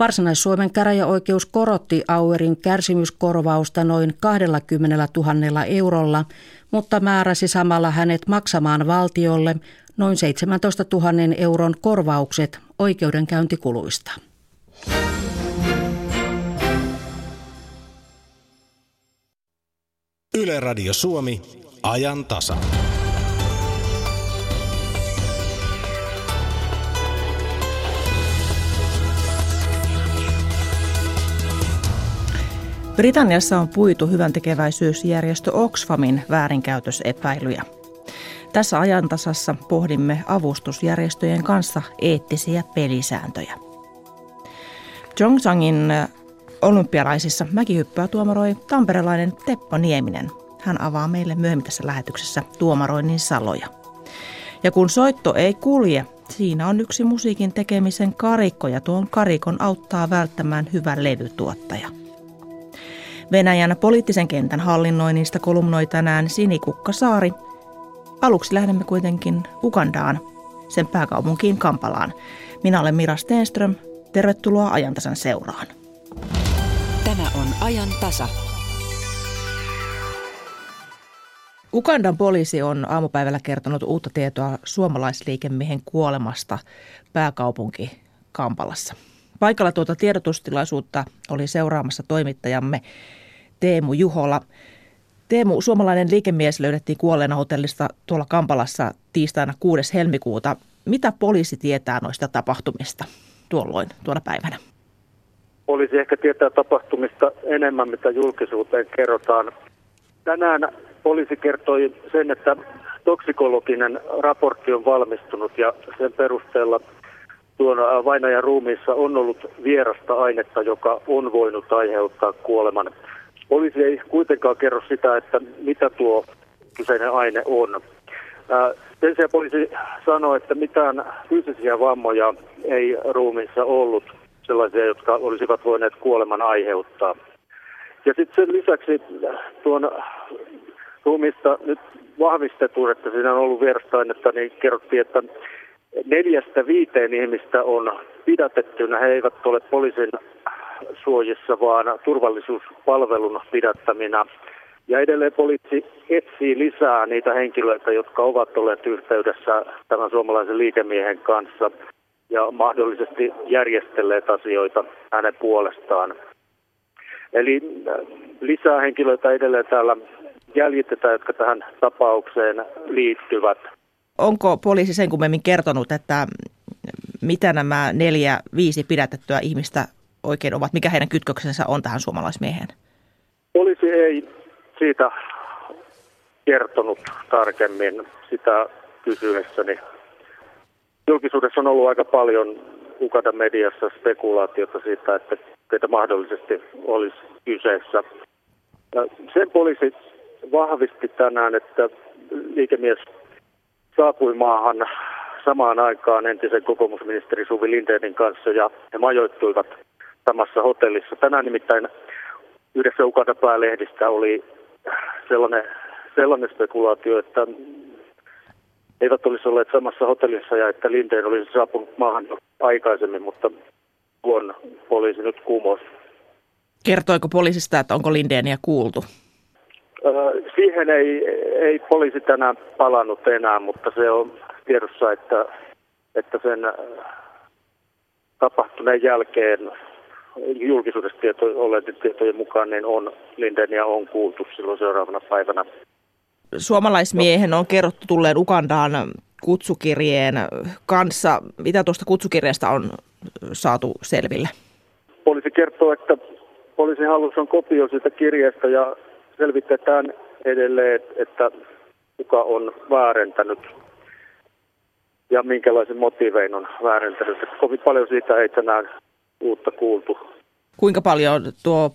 Varsinais-Suomen käräjäoikeus korotti Auerin kärsimyskorvausta noin 20 000 eurolla, mutta määräsi samalla hänet maksamaan valtiolle noin 17 000 euron korvaukset oikeudenkäyntikuluista. Yle Radio Suomi, ajan tasa. Britanniassa on puitu hyvän tekeväisyysjärjestö Oxfamin väärinkäytösepäilyjä. Tässä ajantasassa pohdimme avustusjärjestöjen kanssa eettisiä pelisääntöjä. Zhongsangin olympialaisissa mäkihyppyä tuomaroi tamperelainen Teppo Nieminen. Hän avaa meille myöhemmin tässä lähetyksessä tuomaroinnin saloja. Ja kun soitto ei kulje, siinä on yksi musiikin tekemisen karikko ja tuon karikon auttaa välttämään hyvä levytuottaja – Venäjän poliittisen kentän hallinnoinnista kolumnoi tänään Sinikukka Saari. Aluksi lähdemme kuitenkin Ugandaan, sen pääkaupunkiin Kampalaan. Minä olen Mira Stenström. Tervetuloa ajantasan seuraan. Tämä on ajan tasa. Ugandan poliisi on aamupäivällä kertonut uutta tietoa suomalaisliikemiehen kuolemasta pääkaupunki Kampalassa. Paikalla tuota tiedotustilaisuutta oli seuraamassa toimittajamme Teemu Juhola. Teemu, suomalainen liikemies löydettiin kuolleena hotellista tuolla Kampalassa tiistaina 6. helmikuuta. Mitä poliisi tietää noista tapahtumista tuolloin, tuona päivänä? Poliisi ehkä tietää tapahtumista enemmän, mitä julkisuuteen kerrotaan. Tänään poliisi kertoi sen, että toksikologinen raportti on valmistunut ja sen perusteella tuon vainajan ruumiissa on ollut vierasta ainetta, joka on voinut aiheuttaa kuoleman. Poliisi ei kuitenkaan kerro sitä, että mitä tuo kyseinen aine on. Sen sijaan poliisi sanoi, että mitään fyysisiä vammoja ei ruumiissa ollut sellaisia, jotka olisivat voineet kuoleman aiheuttaa. Ja sitten sen lisäksi tuon ruumista nyt vahvistetun, että siinä on ollut vierastainetta, niin kerrottiin, että neljästä viiteen ihmistä on pidätettynä. He eivät ole poliisin suojissa, vaan turvallisuuspalvelun pidättäminä. Ja edelleen poliisi etsii lisää niitä henkilöitä, jotka ovat olleet yhteydessä tämän suomalaisen liikemiehen kanssa ja mahdollisesti järjestelleet asioita hänen puolestaan. Eli äh, lisää henkilöitä edelleen täällä jäljitetään, jotka tähän tapaukseen liittyvät. Onko poliisi sen kummemmin kertonut, että mitä nämä neljä, viisi pidätettyä ihmistä oikein ovat? Mikä heidän kytköksensä on tähän suomalaismieheen? Poliisi ei siitä kertonut tarkemmin sitä kysyessäni. Julkisuudessa on ollut aika paljon Ukadan mediassa spekulaatiota siitä, että keitä mahdollisesti olisi kyseessä. Sen poliisi vahvisti tänään, että liikemies saapui maahan samaan aikaan entisen kokoomusministeri Suvi Lindeenin kanssa ja he majoittuivat samassa hotellissa. Tänään nimittäin yhdessä Ukata päälehdistä oli sellainen, sellainen spekulaatio, että eivät olisi olleet samassa hotellissa ja että Lindeen olisi saapunut maahan aikaisemmin, mutta tuon poliisi nyt kumosi. Kertoiko poliisista, että onko Lindeeniä kuultu? Siihen ei, ei poliisi tänään palannut enää, mutta se on tiedossa, että, että sen tapahtuneen jälkeen julkisuudessa tieto, olleiden tietojen mukaan niin on Lindenia on kuultu silloin seuraavana päivänä. Suomalaismiehen on kerrottu tulleen Ukandaan kutsukirjeen kanssa. Mitä tuosta kutsukirjasta on saatu selville? Poliisi kertoo, että poliisin hallussa on kopio siitä kirjeestä ja selvitetään edelleen, että kuka on väärentänyt ja minkälaisen motivein on väärentänyt. Kovin paljon siitä ei tänään uutta kuultu. Kuinka paljon tuo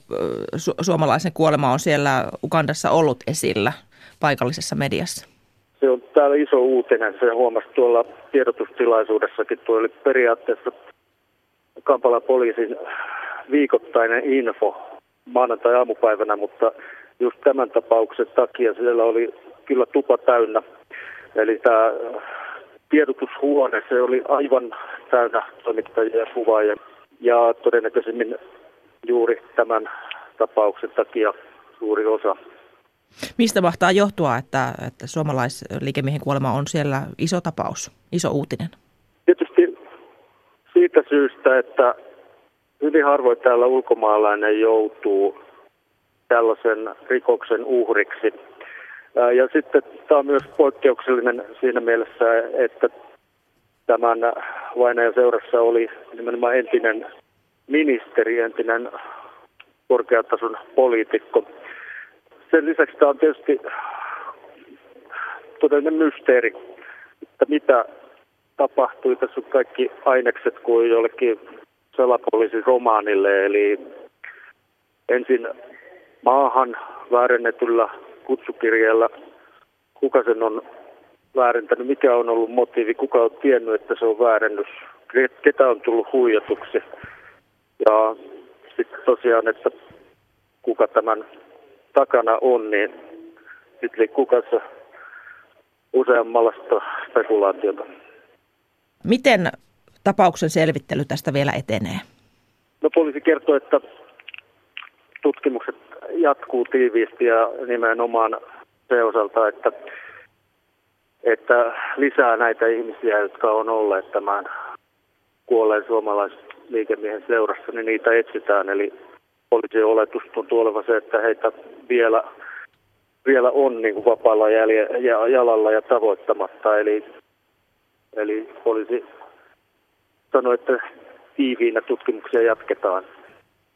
su- suomalaisen kuolema on siellä Ukandassa ollut esillä paikallisessa mediassa? Se on täällä iso uutinen. Se huomasi tuolla tiedotustilaisuudessakin. Tuo oli periaatteessa Kampala poliisin viikoittainen info maanantai-aamupäivänä, mutta just tämän tapauksen takia siellä oli kyllä tupa täynnä. Eli tämä tiedotushuone, se oli aivan täynnä toimittajia ja kuvaajia ja todennäköisemmin juuri tämän tapauksen takia suuri osa. Mistä mahtaa johtua, että, että suomalaisliikemiehen kuolema on siellä iso tapaus, iso uutinen? Tietysti siitä syystä, että hyvin harvoin täällä ulkomaalainen joutuu tällaisen rikoksen uhriksi. Ja sitten tämä on myös poikkeuksellinen siinä mielessä, että tämän vainajan seurassa oli nimenomaan entinen ministeri, entinen korkeatason poliitikko. Sen lisäksi tämä on tietysti todellinen mysteeri, että mitä tapahtui. Tässä on kaikki ainekset kuin jollekin salapoliisin romaanille, eli ensin maahan väärennetyllä kutsukirjeellä, kuka sen on väärentänyt, mikä on ollut motiivi, kuka on tiennyt, että se on väärennys, ketä on tullut huijatuksi. Ja sitten tosiaan, että kuka tämän takana on, niin sitten liikkuu kanssa useammalla spekulaatiota. Miten tapauksen selvittely tästä vielä etenee? No poliisi kertoo, että tutkimukset jatkuu tiiviisti ja nimenomaan se osalta, että, että lisää näitä ihmisiä, jotka on olleet tämän kuolleen suomalaisliikemiehen seurassa, niin niitä etsitään. Eli poliisin oletus tuntuu olevan se, että heitä vielä, vielä on niin kuin vapaalla jälje, ja, jalalla ja tavoittamatta. Eli, eli poliisi sanoi, että tiiviinä tutkimuksia jatketaan.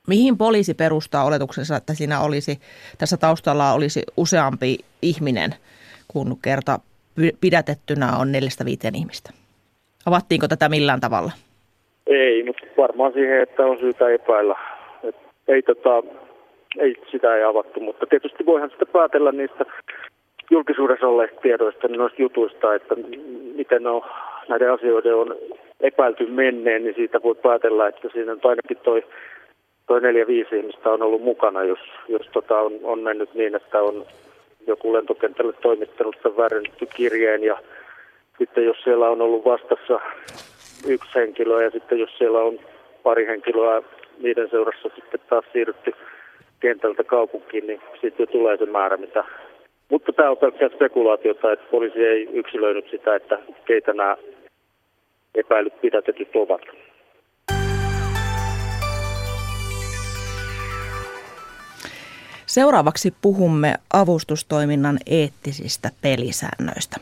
Mihin poliisi perustaa oletuksensa, että siinä olisi, tässä taustalla olisi useampi ihminen, kun kerta pidätettynä on neljästä viiteen ihmistä? Avattiinko tätä millään tavalla? Ei, mutta varmaan siihen, että on syytä epäillä. Et ei, tota, ei, sitä ei avattu, mutta tietysti voihan sitä päätellä niistä julkisuudessa olleista tiedoista, noista jutuista, että miten on, näiden asioiden on epäilty menneen, niin siitä voi päätellä, että siinä on ainakin toi toi neljä viisi ihmistä on ollut mukana, jos, jos tota on, on mennyt niin, että on joku lentokentälle toimittanut sen väärennetty kirjeen ja sitten jos siellä on ollut vastassa yksi henkilö ja sitten jos siellä on pari henkilöä niiden seurassa sitten taas siirrytty kentältä kaupunkiin, niin sitten tulee se määrä, mitä... Mutta tämä on pelkkää spekulaatiota, että poliisi ei yksilöinyt sitä, että keitä nämä epäilyt pidätetyt ovat. Seuraavaksi puhumme avustustoiminnan eettisistä pelisäännöistä.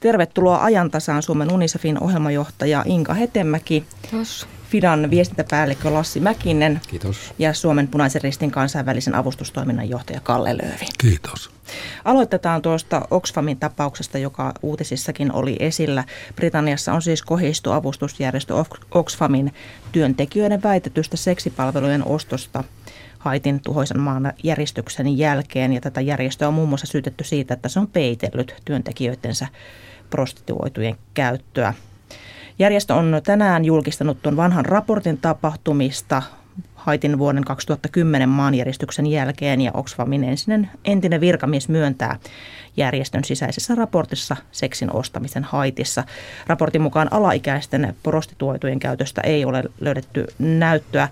Tervetuloa ajantasaan Suomen UNICEFin ohjelmajohtaja Inka Hetemäki. Kiitos. Fidan viestintäpäällikkö Lassi Mäkinen. Kiitos. Ja Suomen punaisen ristin kansainvälisen avustustoiminnan johtaja Kalle Löövi. Kiitos. Aloitetaan tuosta Oxfamin tapauksesta, joka uutisissakin oli esillä. Britanniassa on siis kohistu avustusjärjestö Oxfamin työntekijöiden väitetystä seksipalvelujen ostosta – Haitin tuhoisan maan järjestyksen jälkeen. Ja tätä järjestöä on muun muassa syytetty siitä, että se on peitellyt työntekijöidensä prostituoitujen käyttöä. Järjestö on tänään julkistanut tuon vanhan raportin tapahtumista Haitin vuoden 2010 maanjäristyksen jälkeen ja Oxfamin ensinen, entinen virkamies myöntää järjestön sisäisessä raportissa seksin ostamisen Haitissa. Raportin mukaan alaikäisten prostituoitujen käytöstä ei ole löydetty näyttöä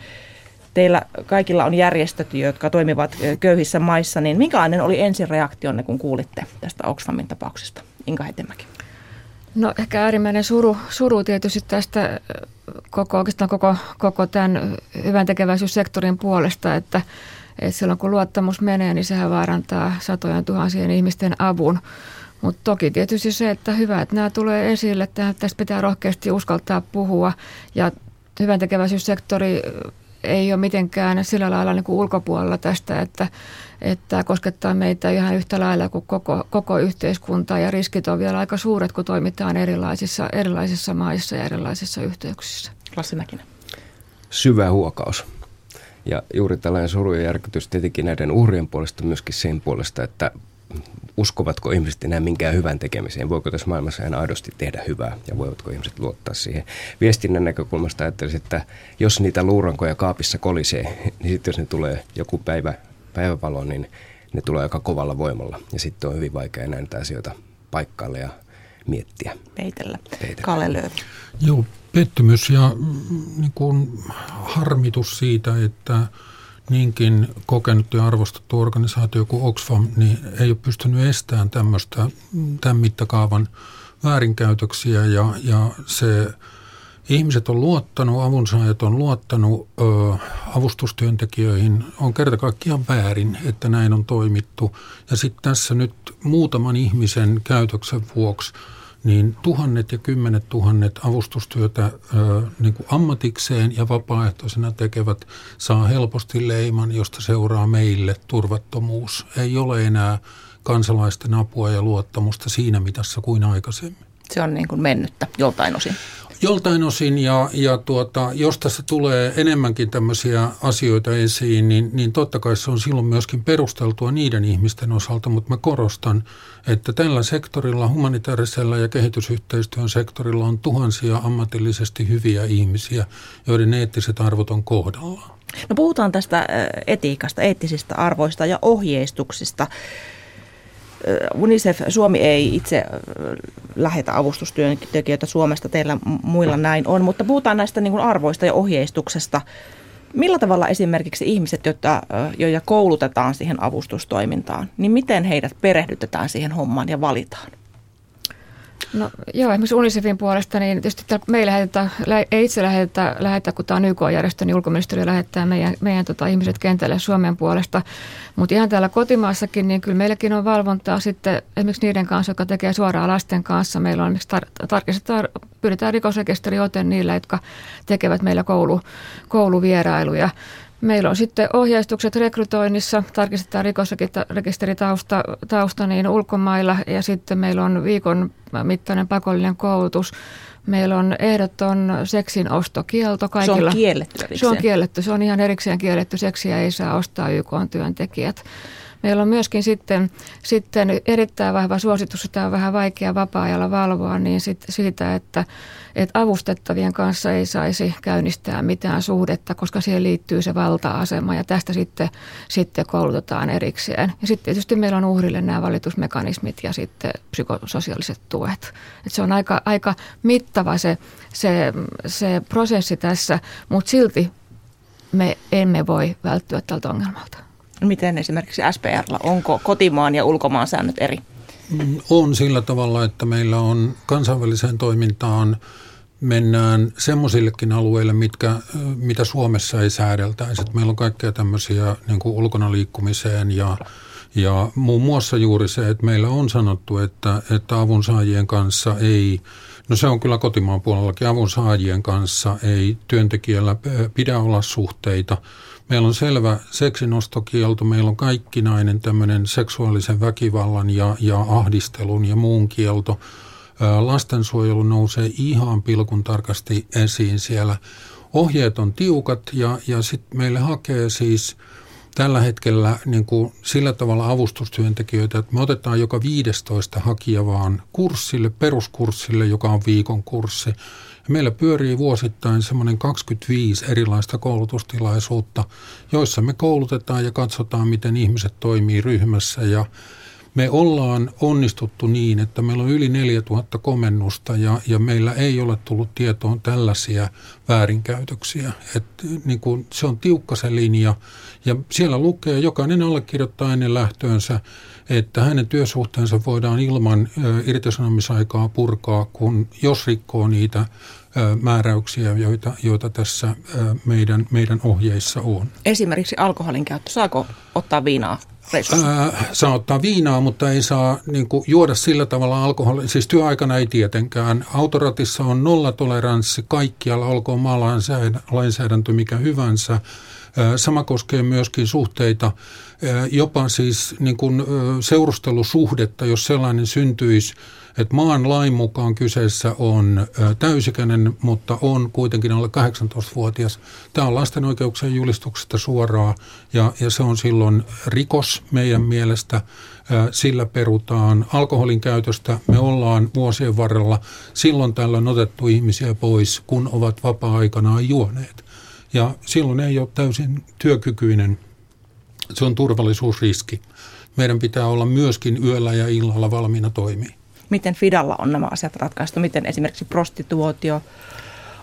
teillä kaikilla on järjestöt, jotka toimivat köyhissä maissa, niin minkälainen oli ensireaktionne, kun kuulitte tästä Oxfamin tapauksesta? Inka Hetemäki. No ehkä äärimmäinen suru, suru tietysti tästä koko, oikeastaan koko, koko tämän hyvän tekeväisyyssektorin puolesta, että, että silloin kun luottamus menee, niin sehän vaarantaa satojen tuhansien ihmisten avun. Mutta toki tietysti se, että hyvä, että nämä tulee esille, että tästä pitää rohkeasti uskaltaa puhua ja hyvän tekeväisyyssektori ei ole mitenkään sillä lailla niin kuin ulkopuolella tästä, että, että koskettaa meitä ihan yhtä lailla kuin koko, koko yhteiskuntaa ja riskit on vielä aika suuret, kun toimitaan erilaisissa, erilaisissa maissa ja erilaisissa yhteyksissä. Lassi Mäkinen. Syvä huokaus. Ja juuri tällainen suru ja järkytys tietenkin näiden uhrien puolesta myöskin sen puolesta, että uskovatko ihmiset enää minkään hyvän tekemiseen? Voiko tässä maailmassa enää aidosti tehdä hyvää ja voivatko ihmiset luottaa siihen? Viestinnän näkökulmasta ajattelisin, että jos niitä luurankoja kaapissa kolisee, niin sitten jos ne tulee joku päivä, päivävalo, niin ne tulee aika kovalla voimalla. Ja sitten on hyvin vaikea näitä asioita paikkailla ja miettiä. Peitellä. Peitellä. Kalle Löövi. Joo, pettymys ja mm, niin kuin harmitus siitä, että niinkin kokenut ja arvostettu organisaatio kuin Oxfam niin ei ole pystynyt estämään tämmöistä, tämän mittakaavan väärinkäytöksiä ja, ja se ihmiset on luottanut, avunsaajat on luottanut ö, avustustyöntekijöihin, on kerta kaikkiaan väärin, että näin on toimittu. Ja sitten tässä nyt muutaman ihmisen käytöksen vuoksi niin tuhannet ja kymmenet tuhannet avustustyötä ö, niin kuin ammatikseen ja vapaaehtoisena tekevät saa helposti leiman, josta seuraa meille turvattomuus. Ei ole enää kansalaisten apua ja luottamusta siinä mitassa kuin aikaisemmin. Se on niin kuin mennyttä joltain osin. Joltain osin ja, ja tuota, jos tässä tulee enemmänkin tämmöisiä asioita esiin, niin, niin totta kai se on silloin myöskin perusteltua niiden ihmisten osalta, mutta mä korostan, että tällä sektorilla, humanitaarisella ja kehitysyhteistyön sektorilla on tuhansia ammatillisesti hyviä ihmisiä, joiden eettiset arvot on kohdallaan. No puhutaan tästä etiikasta, eettisistä arvoista ja ohjeistuksista. UNICEF Suomi ei itse lähetä avustustyöntekijöitä Suomesta, teillä muilla näin on, mutta puhutaan näistä niin arvoista ja ohjeistuksesta. Millä tavalla esimerkiksi ihmiset, joita, joita koulutetaan siihen avustustoimintaan, niin miten heidät perehdytetään siihen hommaan ja valitaan? No joo, esimerkiksi UNICEFin puolesta, niin tietysti me lähetetään, ei itse lähetetä, lähetetä kun tämä on YK-järjestö, niin ulkoministeriö lähettää meidän, meidän tota, ihmiset kentälle Suomen puolesta. Mutta ihan täällä kotimaassakin, niin kyllä meilläkin on valvontaa sitten esimerkiksi niiden kanssa, jotka tekee suoraan lasten kanssa. Meillä on esimerkiksi tar- tarkistetaan, pyydetään rikosrekisteriote niillä, jotka tekevät meillä koulu, kouluvierailuja. Meillä on sitten ohjeistukset rekrytoinnissa, tarkistetaan rikosrekisteritausta tausta niin ulkomailla ja sitten meillä on viikon mittainen pakollinen koulutus. Meillä on ehdoton seksin ostokielto kaikilla. Se on kielletty erikseen. Se on kielletty, se on ihan erikseen kielletty. Seksiä ei saa ostaa YK-työntekijät. Meillä on myöskin sitten, sitten erittäin vahva suositus, että on vähän vaikea vapaa-ajalla valvoa, niin sit, siitä, että, että avustettavien kanssa ei saisi käynnistää mitään suhdetta, koska siihen liittyy se valta-asema ja tästä sitten, sitten koulutetaan erikseen. Ja sitten tietysti meillä on uhrille nämä valitusmekanismit ja sitten psykososiaaliset tuet. Et se on aika, aika mittava se, se, se prosessi tässä, mutta silti me emme voi välttyä tältä ongelmalta. Miten esimerkiksi SPRllä, onko kotimaan ja ulkomaan säännöt eri? On sillä tavalla, että meillä on kansainväliseen toimintaan mennään semmoisillekin alueille, mitkä, mitä Suomessa ei säädeltäisi. Että meillä on kaikkea tämmöisiä niin kuin ulkona liikkumiseen ja, ja muun muassa juuri se, että meillä on sanottu, että, että avunsaajien kanssa ei, no se on kyllä kotimaan puolellakin, avunsaajien kanssa ei työntekijällä pidä olla suhteita – Meillä on selvä seksinostokielto, meillä on kaikkinainen tämmöinen seksuaalisen väkivallan ja, ja ahdistelun ja muun kielto. Lastensuojelu nousee ihan pilkun tarkasti esiin siellä. Ohjeet on tiukat ja, ja sitten meille hakee siis tällä hetkellä niin kuin sillä tavalla avustustyöntekijöitä, että me otetaan joka 15 hakija vaan kurssille, peruskurssille, joka on viikon kurssi. Meillä pyörii vuosittain semmoinen 25 erilaista koulutustilaisuutta, joissa me koulutetaan ja katsotaan, miten ihmiset toimii ryhmässä ja me ollaan onnistuttu niin, että meillä on yli 4000 komennusta ja, ja meillä ei ole tullut tietoon tällaisia väärinkäytöksiä. Et, niin kuin, se on tiukka se linja ja siellä lukee, jokainen allekirjoittaa ennen lähtöönsä, että hänen työsuhteensa voidaan ilman irtisanomisaikaa purkaa, kun jos rikkoo niitä määräyksiä, joita, joita tässä meidän, meidän ohjeissa on. Esimerkiksi alkoholin käyttö. Saako ottaa viinaa Ää, saa ottaa viinaa, mutta ei saa niin kuin, juoda sillä tavalla alkoholi. Siis työaikana ei tietenkään. Autoratissa on nollatoleranssi kaikkialla, olkoon maalainsäädäntö mikä hyvänsä. Sama koskee myöskin suhteita, jopa siis niin kuin seurustelusuhdetta, jos sellainen syntyisi, että maan lain mukaan kyseessä on täysikäinen, mutta on kuitenkin alle 18-vuotias. Tämä on lasten oikeuksien julistuksesta suoraa ja, ja se on silloin rikos meidän mielestä. Sillä perutaan alkoholin käytöstä. Me ollaan vuosien varrella silloin tällöin otettu ihmisiä pois, kun ovat vapaa-aikanaan juoneet ja silloin ei ole täysin työkykyinen. Se on turvallisuusriski. Meidän pitää olla myöskin yöllä ja illalla valmiina toimia. Miten Fidalla on nämä asiat ratkaistu? Miten esimerkiksi prostituotio,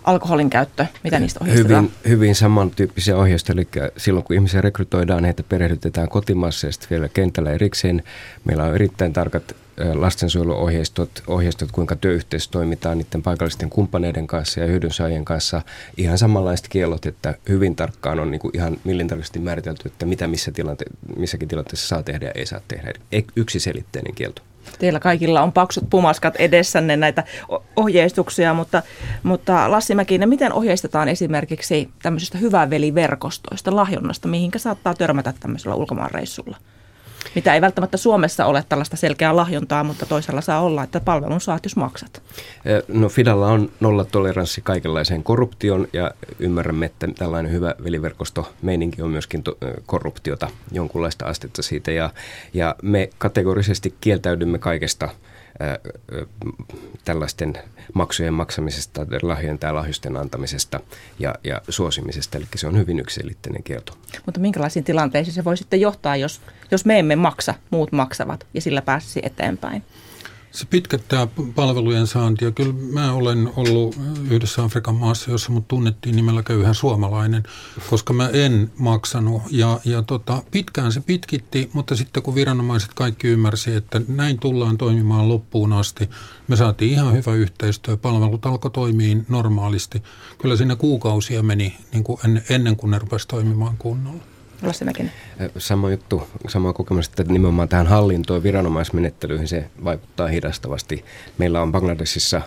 alkoholin käyttö, mitä niistä ohjeistetaan? Hyvin, hyvin samantyyppisiä ohjeistoja, eli silloin kun ihmisiä rekrytoidaan, heitä perehdytetään kotimaassa ja sitten vielä kentällä erikseen. Meillä on erittäin tarkat lastensuojeluohjeistot, ohjeistot, kuinka työyhteisö toimitaan niiden paikallisten kumppaneiden kanssa ja hyödynsaajien kanssa. Ihan samanlaiset kiellot, että hyvin tarkkaan on niin kuin ihan millintarkasti määritelty, että mitä missä tilante- missäkin tilanteessa saa tehdä ja ei saa tehdä. Yksiselitteinen kielto. Teillä kaikilla on paksut pumaskat edessänne näitä ohjeistuksia, mutta, mutta Lassi Mäkinen, miten ohjeistetaan esimerkiksi tämmöisistä hyvää veliverkostoista, lahjonnasta, mihinkä saattaa törmätä tämmöisellä ulkomaanreissulla? Mitä ei välttämättä Suomessa ole tällaista selkeää lahjontaa, mutta toisella saa olla, että palvelun saat, jos maksat. No Fidalla on nollatoleranssi kaikenlaiseen korruption ja ymmärrämme, että tällainen hyvä veliverkosto meininki on myöskin to- korruptiota, jonkunlaista astetta siitä ja, ja me kategorisesti kieltäydymme kaikesta – tällaisten maksujen maksamisesta, lahjojen tai lahjusten antamisesta ja, ja suosimisesta. Eli se on hyvin yksilitteinen kielto. Mutta minkälaisiin tilanteisiin se voi sitten johtaa, jos, jos me emme maksa, muut maksavat ja sillä pääsisi eteenpäin? Se pitkättää palvelujen saantia. Kyllä mä olen ollut yhdessä Afrikan maassa, jossa mut tunnettiin nimellä köyhän suomalainen, koska mä en maksanut. Ja, ja tota, pitkään se pitkitti, mutta sitten kun viranomaiset kaikki ymmärsi, että näin tullaan toimimaan loppuun asti, me saatiin ihan hyvä yhteistyö. Palvelut alkoi toimia normaalisti. Kyllä siinä kuukausia meni niin kuin ennen kuin ne rupesi toimimaan kunnolla. Lassi Sama juttu, sama kokemus, että nimenomaan tähän hallintoon viranomaismenettelyihin se vaikuttaa hidastavasti. Meillä on Bangladesissa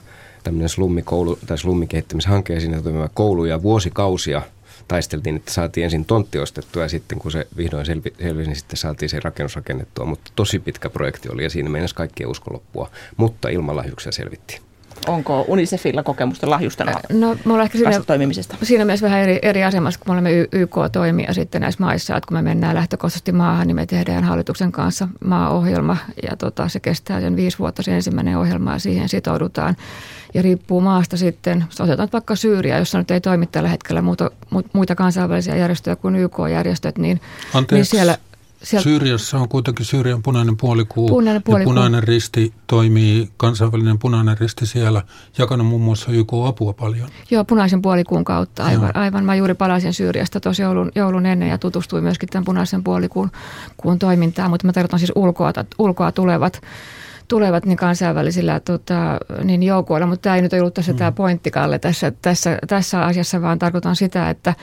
tämmöinen slummikoulu tai slummikehittämishanke ja siinä toimiva koulu ja vuosikausia taisteltiin, että saatiin ensin tontti ostettua ja sitten kun se vihdoin selvi, selvisi, niin sitten saatiin se rakennus rakennettua. Mutta tosi pitkä projekti oli ja siinä meinasi kaikkien usko loppua, mutta ilman lahjuksia selvittiin. Onko Unicefilla kokemusta lahjusten no, me ehkä siinä, toimimisesta? Siinä mielessä vähän eri, eri asemassa, kun me olemme YK-toimija sitten näissä maissa, että kun me mennään lähtökohtaisesti maahan, niin me tehdään hallituksen kanssa maaohjelma ja tota, se kestää sen viisi vuotta se ensimmäinen ohjelma ja siihen sitoudutaan. Ja riippuu maasta sitten, otetaan vaikka Syyriä, jossa nyt ei toimi tällä hetkellä muuta, muita kansainvälisiä järjestöjä kuin YK-järjestöt, niin, niin siellä Sieltä... Syyriassa on kuitenkin Syyrian punainen puolikuu, punainen puolikuu. ja punainen risti toimii, kansainvälinen punainen risti siellä, jakanut muun muassa YK-apua paljon. Joo, punaisen puolikuun kautta, aivan. aivan. Mä juuri palasin Syyriasta tuossa joulun, joulun ennen ja tutustuin myöskin tämän punaisen puolikuun kuun toimintaan, mutta mä tarkoitan siis ulkoa, ulkoa tulevat tulevat niin kansainvälisillä tota, niin joukoilla, mutta tämä ei nyt ollut tässä mm. tämä pointti, Kalle, tässä, tässä, tässä asiassa, vaan tarkoitan sitä, että,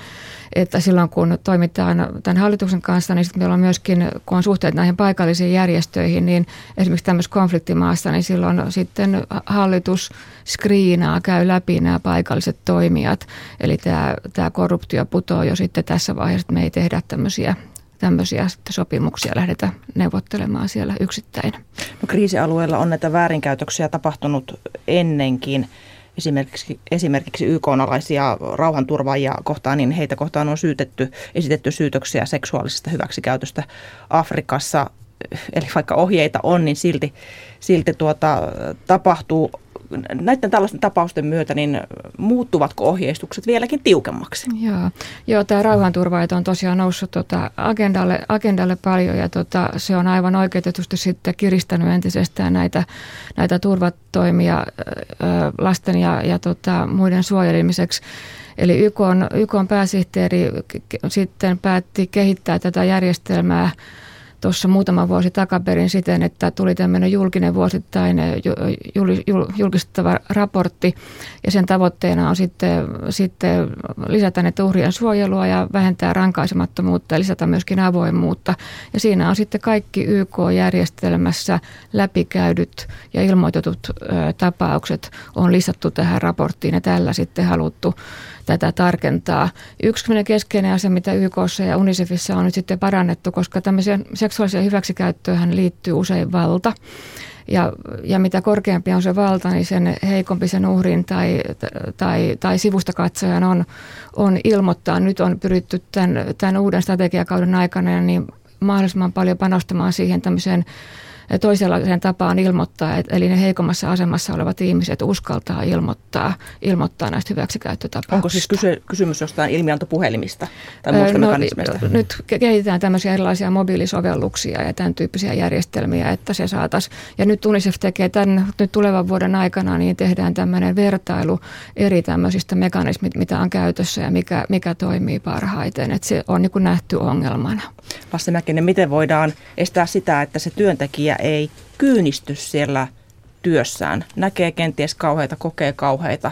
että silloin kun toimitaan tämän hallituksen kanssa, niin sitten meillä on myöskin, kun on suhteet näihin paikallisiin järjestöihin, niin esimerkiksi tämmöisessä konfliktimaassa, niin silloin sitten hallitus skriinaa, käy läpi nämä paikalliset toimijat. Eli tämä, tämä korruptio putoaa jo sitten tässä vaiheessa, että me ei tehdä tämmöisiä tämmöisiä sopimuksia lähdetä neuvottelemaan siellä yksittäin. No, kriisialueella on näitä väärinkäytöksiä tapahtunut ennenkin. Esimerkiksi, esimerkiksi YK-alaisia rauhanturvaajia kohtaan, niin heitä kohtaan on syytetty, esitetty syytöksiä seksuaalisesta hyväksikäytöstä Afrikassa. Eli vaikka ohjeita on, niin silti, silti tuota, tapahtuu näiden tällaisten tapausten myötä, niin muuttuvatko ohjeistukset vieläkin tiukemmaksi? Joo, Joo tämä rauhanturvaajat on tosiaan noussut tota agendalle, agendalle paljon ja tota, se on aivan oikeutetusti sitten kiristänyt entisestään näitä, näitä turvatoimia lasten ja, ja tota, muiden suojelemiseksi. Eli YK, on, YK on pääsihteeri sitten päätti kehittää tätä järjestelmää tuossa muutama vuosi takaperin siten, että tuli tämmöinen julkinen vuosittain julkistettava raportti ja sen tavoitteena on sitten, sitten lisätä näitä uhrien suojelua ja vähentää rankaisemattomuutta ja lisätä myöskin avoimuutta. Ja siinä on sitten kaikki YK-järjestelmässä läpikäydyt ja ilmoitetut tapaukset on lisätty tähän raporttiin ja tällä sitten haluttu tätä tarkentaa. Yksi keskeinen asia, mitä YKssa ja UNICEFissa on nyt sitten parannettu, koska tämmöiseen seksuaaliseen hyväksikäyttöön liittyy usein valta. Ja, ja mitä korkeampi on se valta, niin sen heikompi sen uhrin tai, tai, tai sivusta katsojan on, on ilmoittaa. Nyt on pyritty tämän, tämän uuden strategiakauden aikana niin mahdollisimman paljon panostamaan siihen tämmöiseen toisenlaiseen tapaan ilmoittaa, eli ne heikommassa asemassa olevat ihmiset uskaltaa ilmoittaa, ilmoittaa näistä hyväksikäyttötapauksista. Onko siis kysy- kysymys jostain ilmiantopuhelimista tai muista no, mekanismeista? Nyt kehitetään tämmöisiä erilaisia mobiilisovelluksia ja tämän tyyppisiä järjestelmiä, että se saataisiin. Ja nyt UNICEF tekee tämän nyt tulevan vuoden aikana, niin tehdään tämmöinen vertailu eri tämmöisistä mekanismit, mitä on käytössä ja mikä, mikä toimii parhaiten. Että se on niin kuin nähty ongelmana. Lassi Mäkinen, miten voidaan estää sitä, että se työntekijä ei kyynisty siellä työssään, näkee kenties kauheita, kokee kauheita,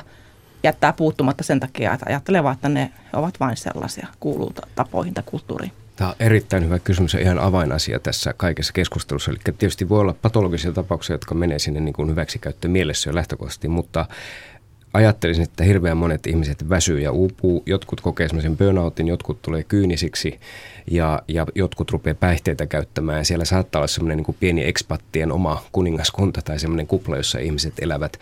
jättää puuttumatta sen takia, että ajattelee vaan, että ne ovat vain sellaisia, kuuluu tapoihin tai kulttuuriin. Tämä on erittäin hyvä kysymys ja ihan avainasia tässä kaikessa keskustelussa. Eli tietysti voi olla patologisia tapauksia, jotka menee sinne niin kuin hyväksikäyttöön mielessä jo lähtökohtaisesti, mutta ajattelisin, että hirveän monet ihmiset väsyy ja uupuu. Jotkut kokee semmoisen burnoutin, jotkut tulee kyynisiksi ja, ja jotkut rupeaa päihteitä käyttämään. Ja siellä saattaa olla semmoinen niin pieni ekspattien oma kuningaskunta tai semmoinen kupla, jossa ihmiset elävät.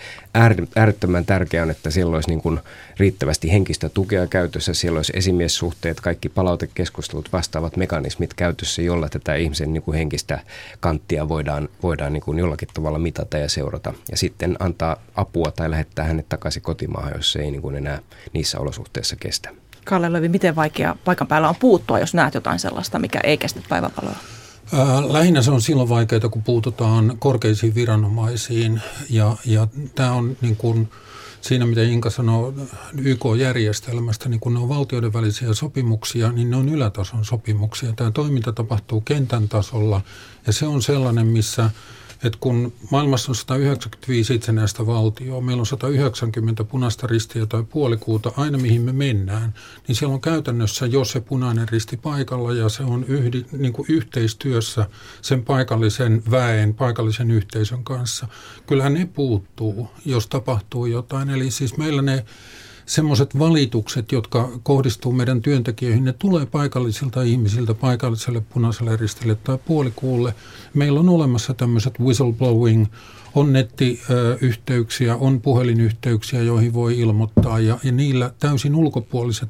Äärettömän tärkeää on, että siellä olisi niin kuin riittävästi henkistä tukea käytössä, siellä olisi esimiessuhteet, kaikki palautekeskustelut, vastaavat mekanismit käytössä, jolla tätä ihmisen niin kuin henkistä kanttia voidaan, voidaan niin kuin jollakin tavalla mitata ja seurata. Ja sitten antaa apua tai lähettää hänet takaisin kotimaahan, jos se ei niin kuin enää niissä olosuhteissa kestä. Kalle Lövi, miten vaikea paikan päällä on puuttua, jos näet jotain sellaista, mikä ei kestä päiväpaloa? Lähinnä se on silloin vaikeaa, kun puututaan korkeisiin viranomaisiin ja, ja tämä on niin kuin siinä, mitä Inka sanoo YK-järjestelmästä, niin kun ne on valtioiden välisiä sopimuksia, niin ne on ylätason sopimuksia. Tämä toiminta tapahtuu kentän tasolla ja se on sellainen, missä että kun maailmassa on 195 itsenäistä valtioa, meillä on 190 punaista ristiä tai puolikuuta, aina mihin me mennään, niin siellä on käytännössä jo se punainen risti paikalla ja se on yhdi, niin kuin yhteistyössä sen paikallisen väen, paikallisen yhteisön kanssa. Kyllähän ne puuttuu, jos tapahtuu jotain. Eli siis meillä ne semmoiset valitukset, jotka kohdistuu meidän työntekijöihin, ne tulee paikallisilta ihmisiltä, paikalliselle punaiselle ristille tai puolikuulle. Meillä on olemassa tämmöiset whistleblowing, on nettiyhteyksiä, on puhelinyhteyksiä, joihin voi ilmoittaa ja, ja niillä täysin ulkopuoliset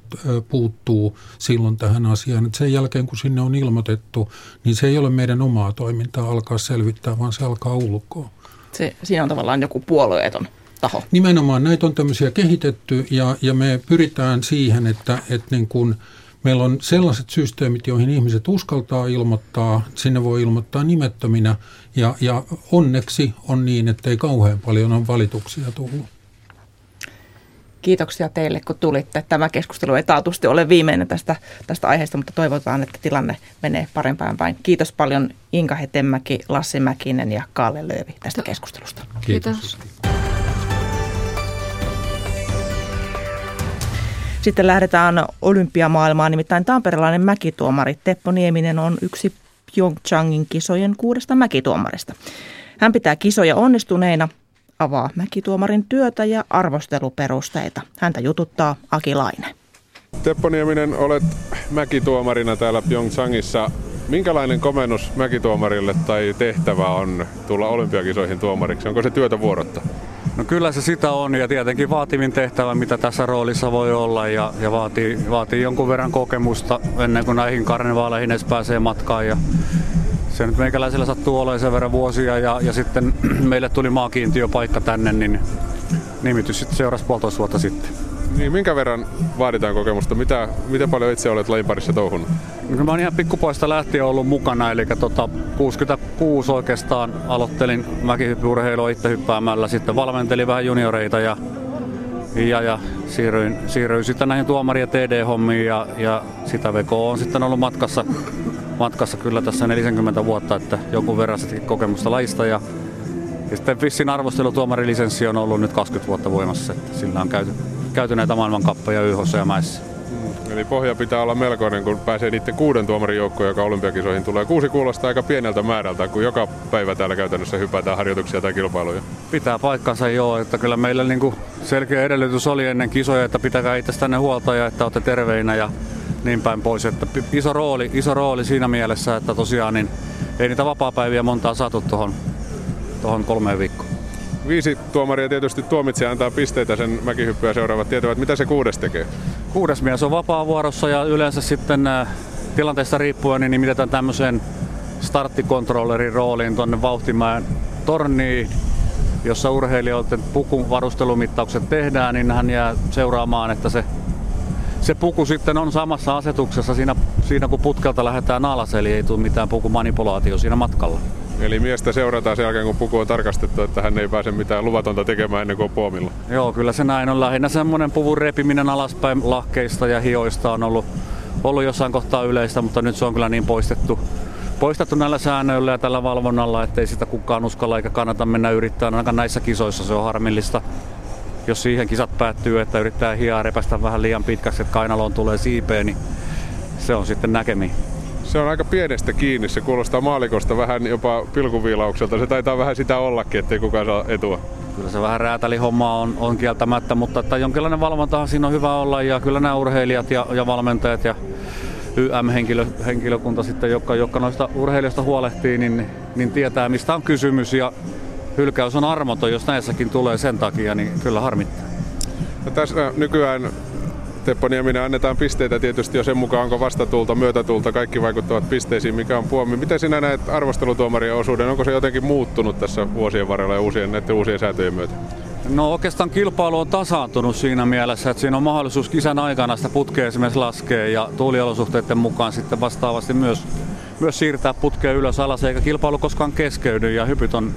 puuttuu silloin tähän asiaan. Et sen jälkeen kun sinne on ilmoitettu, niin se ei ole meidän omaa toimintaa alkaa selvittää, vaan se alkaa ulkoa. Se, siinä on tavallaan joku puolueeton taho. Nimenomaan näitä on tämmöisiä kehitetty ja, ja me pyritään siihen, että, että niin kun meillä on sellaiset systeemit, joihin ihmiset uskaltaa ilmoittaa, sinne voi ilmoittaa nimettöminä ja, ja onneksi on niin, että ei kauhean paljon ole valituksia tullut. Kiitoksia teille, kun tulitte. Tämä keskustelu ei taatusti ole viimeinen tästä, tästä aiheesta, mutta toivotaan, että tilanne menee parempaan päin. Kiitos paljon Inka Hetemäki, Lassi Mäkinen ja Kalle Löövi tästä keskustelusta. Kiitos. Kiitos. Lähdetään olympiamaailmaan, nimittäin tamperelainen mäkituomari Teppo Nieminen on yksi Pyeongchangin kisojen kuudesta mäkituomarista. Hän pitää kisoja onnistuneina, avaa mäkituomarin työtä ja arvosteluperusteita. Häntä jututtaa Aki Laine. Teppo Nieminen, olet mäkituomarina täällä Pyeongchangissa. Minkälainen komennus mäkituomarille tai tehtävä on tulla olympiakisoihin tuomariksi? Onko se työtä vuorotta? No kyllä se sitä on ja tietenkin vaativin tehtävä, mitä tässä roolissa voi olla ja, ja vaatii, vaatii jonkun verran kokemusta ennen kuin näihin karnevaaleihin edes pääsee matkaan. Ja se nyt meikäläisellä sattuu olemaan sen verran vuosia ja, ja sitten meille tuli maakiintiöpaikka tänne, niin nimitys sitten seurasi puolitoista vuotta sitten. Niin, minkä verran vaaditaan kokemusta? Mitä, miten paljon itse olet lajin parissa touhunut? No, mä oon ihan pikkupoista lähtien ollut mukana, eli tota, 66 oikeastaan aloittelin mäkihyppyurheilua itse hyppäämällä, sitten valmentelin vähän junioreita ja, ja, ja siirryin, siirryin sitten näihin tuomari- ja TD-hommiin ja, ja sitä VK on sitten ollut matkassa, matkassa kyllä tässä 40 vuotta, että jonkun verran kokemusta lajista ja ja sitten Vissin arvostelutuomarilisenssi on ollut nyt 20 vuotta voimassa, että sillä on käyty käyty näitä maailmankappeja YHssa ja mäissä. Mm, eli pohja pitää olla melkoinen, kun pääsee niiden kuuden tuomarin joukkoon, joka olympiakisoihin tulee. Kuusi kuulostaa aika pieneltä määrältä, kun joka päivä täällä käytännössä hypätään harjoituksia tai kilpailuja. Pitää paikkansa joo, että kyllä meillä niin selkeä edellytys oli ennen kisoja, että pitäkää itsestänne huolta ja että olette terveinä ja niin päin pois. Että iso rooli, iso rooli siinä mielessä, että tosiaan niin ei niitä vapaa-päiviä montaa saatu tuohon kolmeen viikkoon. Viisi tuomaria tietysti tuomitsee antaa pisteitä sen mäkihyppyä seuraavat tietävät. Mitä se kuudes tekee? Kuudes mies on vapaa-vuorossa ja yleensä sitten äh, tilanteesta riippuen niin nimitetään tämmöiseen starttikontrollerin rooliin tuonne Vauhtimäen torniin, jossa urheilijoiden pukun varustelumittaukset tehdään, niin hän jää seuraamaan, että se, se puku sitten on samassa asetuksessa siinä, siinä kun putkelta lähdetään alas, eli ei tule mitään pukumanipulaatio siinä matkalla. Eli miestä seurataan sen jälkeen, kun puku on tarkastettu, että hän ei pääse mitään luvatonta tekemään ennen kuin on puomilla. Joo, kyllä se näin on. Lähinnä semmoinen puvun repiminen alaspäin lahkeista ja hioista on ollut, ollut jossain kohtaa yleistä, mutta nyt se on kyllä niin poistettu, poistettu näillä säännöillä ja tällä valvonnalla, ettei sitä kukaan uskalla eikä kannata mennä yrittämään. Ainakaan näissä kisoissa se on harmillista. Jos siihen kisat päättyy, että yrittää hiaa repästä vähän liian pitkäksi, että kainaloon tulee siipeen, niin se on sitten näkemi. Se on aika pienestä kiinni. Se kuulostaa maalikosta vähän jopa pilkuviilaukselta. Se taitaa vähän sitä ollakin, ettei kukaan saa etua. Kyllä se vähän räätäli homma on, on kieltämättä, mutta että jonkinlainen valvontahan siinä on hyvä olla ja kyllä nämä urheilijat ja, ja valmentajat ja YM-henkilökunta sitten, joka, joka noista urheilijoista huolehtii, niin, niin tietää mistä on kysymys ja hylkäys on armoton, jos näissäkin tulee sen takia, niin kyllä harmittaa. No tässä nykyään Teppo Nieminen annetaan pisteitä tietysti jo sen mukaan, onko vastatulta, myötätulta, kaikki vaikuttavat pisteisiin, mikä on puomi. Miten sinä näet arvostelutuomarien osuuden? Onko se jotenkin muuttunut tässä vuosien varrella ja uusien, näiden uusien säätöjen myötä? No oikeastaan kilpailu on tasaantunut siinä mielessä, että siinä on mahdollisuus kisan aikana sitä putkea esimerkiksi laskea ja tuuliolosuhteiden mukaan sitten vastaavasti myös, myös siirtää putkea ylös alas, eikä kilpailu koskaan keskeydy ja hypyt on,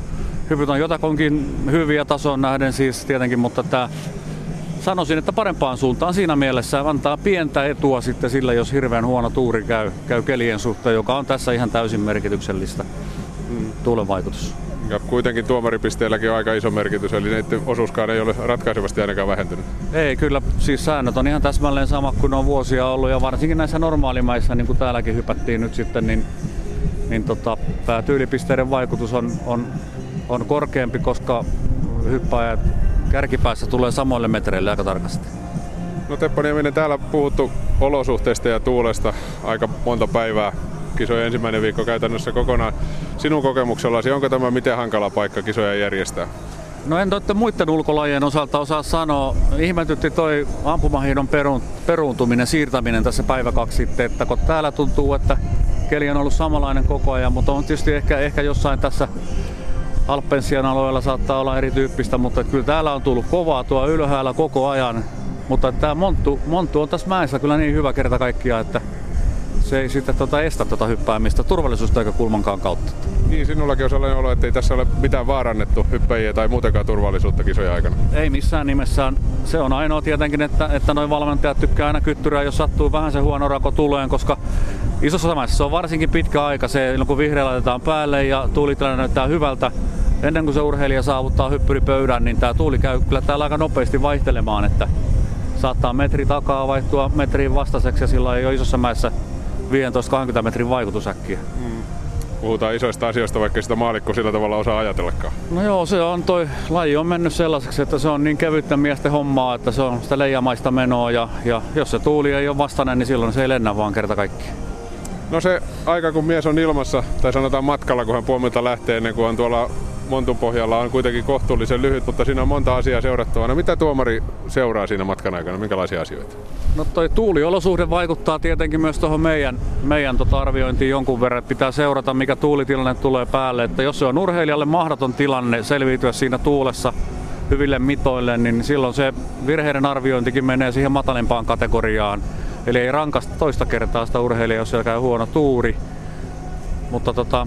hypyt on jotakunkin hyviä tason nähden siis tietenkin, mutta tämä sanoisin, että parempaan suuntaan siinä mielessä antaa pientä etua sitten sillä, jos hirveän huono tuuri käy, käy kelien suhteen, joka on tässä ihan täysin merkityksellistä mm. tuulen vaikutus. Ja kuitenkin tuomaripisteelläkin on aika iso merkitys, eli niiden osuuskaan ei ole ratkaisevasti ainakaan vähentynyt. Ei, kyllä siis säännöt on ihan täsmälleen sama kuin on vuosia ollut, ja varsinkin näissä normaalimaissa, niin kuin täälläkin hypättiin nyt sitten, niin, niin tota, päätyylipisteiden vaikutus on, on, on korkeampi, koska hyppäjät kärkipäässä tulee samoille metreille aika tarkasti. No Teppo Nieminen, täällä puhuttu olosuhteista ja tuulesta aika monta päivää. Kisojen ensimmäinen viikko käytännössä kokonaan. Sinun kokemuksellasi, onko tämä miten hankala paikka kisoja järjestää? No en toitte muiden ulkolajien osalta osaa sanoa. Ihmetytti toi ampumahiidon peruuntuminen, siirtäminen tässä päivä kaksi sitten, että kun täällä tuntuu, että keli on ollut samanlainen koko ajan, mutta on tietysti ehkä, ehkä jossain tässä Alpensian alueella saattaa olla erityyppistä, mutta kyllä täällä on tullut kovaa tuo ylhäällä koko ajan. Mutta tämä Monttu, Monttu on tässä mäessä kyllä niin hyvä kerta kaikkiaan, että se ei sitten tota estä tuota hyppäämistä turvallisuusnäkökulmankaan kautta. Niin, sinullakin on sellainen olo, että ei tässä ole mitään vaarannettu hyppäjiä tai muutenkaan turvallisuutta kisojen aikana. Ei missään nimessään. Se on ainoa tietenkin, että, että noin valmentajat tykkää aina kyttyrää, jos sattuu vähän se huono rako tuleen, koska isossa samassa se on varsinkin pitkä aika se, kun vihreä laitetaan päälle ja tuulitilanne näyttää hyvältä. Ennen kuin se urheilija saavuttaa hyppyripöydän, niin tämä tuuli käy kyllä täällä aika nopeasti vaihtelemaan, että saattaa metri takaa vaihtua metriin vastaiseksi ja sillä ei ole isossa mäessä 15-20 metrin vaikutusäkkiä. Mm. Puhutaan isoista asioista, vaikka sitä maalikko sillä tavalla osaa ajatellakaan. No joo, se on toi laji on mennyt sellaiseksi, että se on niin kevyttä miesten hommaa, että se on sitä leijamaista menoa ja, ja jos se tuuli ei ole vastainen, niin silloin se ei lennä vaan kerta kaikki. No se aika, kun mies on ilmassa, tai sanotaan matkalla, kun hän puomilta lähtee ennen kuin on tuolla Montun pohjalla on kuitenkin kohtuullisen lyhyt, mutta siinä on monta asiaa seurattavana. Mitä tuomari seuraa siinä matkan aikana? Minkälaisia asioita? No toi tuuliolosuhde vaikuttaa tietenkin myös tuohon meidän, meidän tota arviointiin jonkun verran. Pitää seurata, mikä tuulitilanne tulee päälle. Että jos se on urheilijalle mahdoton tilanne selviytyä siinä tuulessa hyville mitoille, niin silloin se virheiden arviointikin menee siihen matalimpaan kategoriaan. Eli ei rankasta toista kertaa sitä urheilijaa, jos siellä käy huono tuuri. Mutta tota,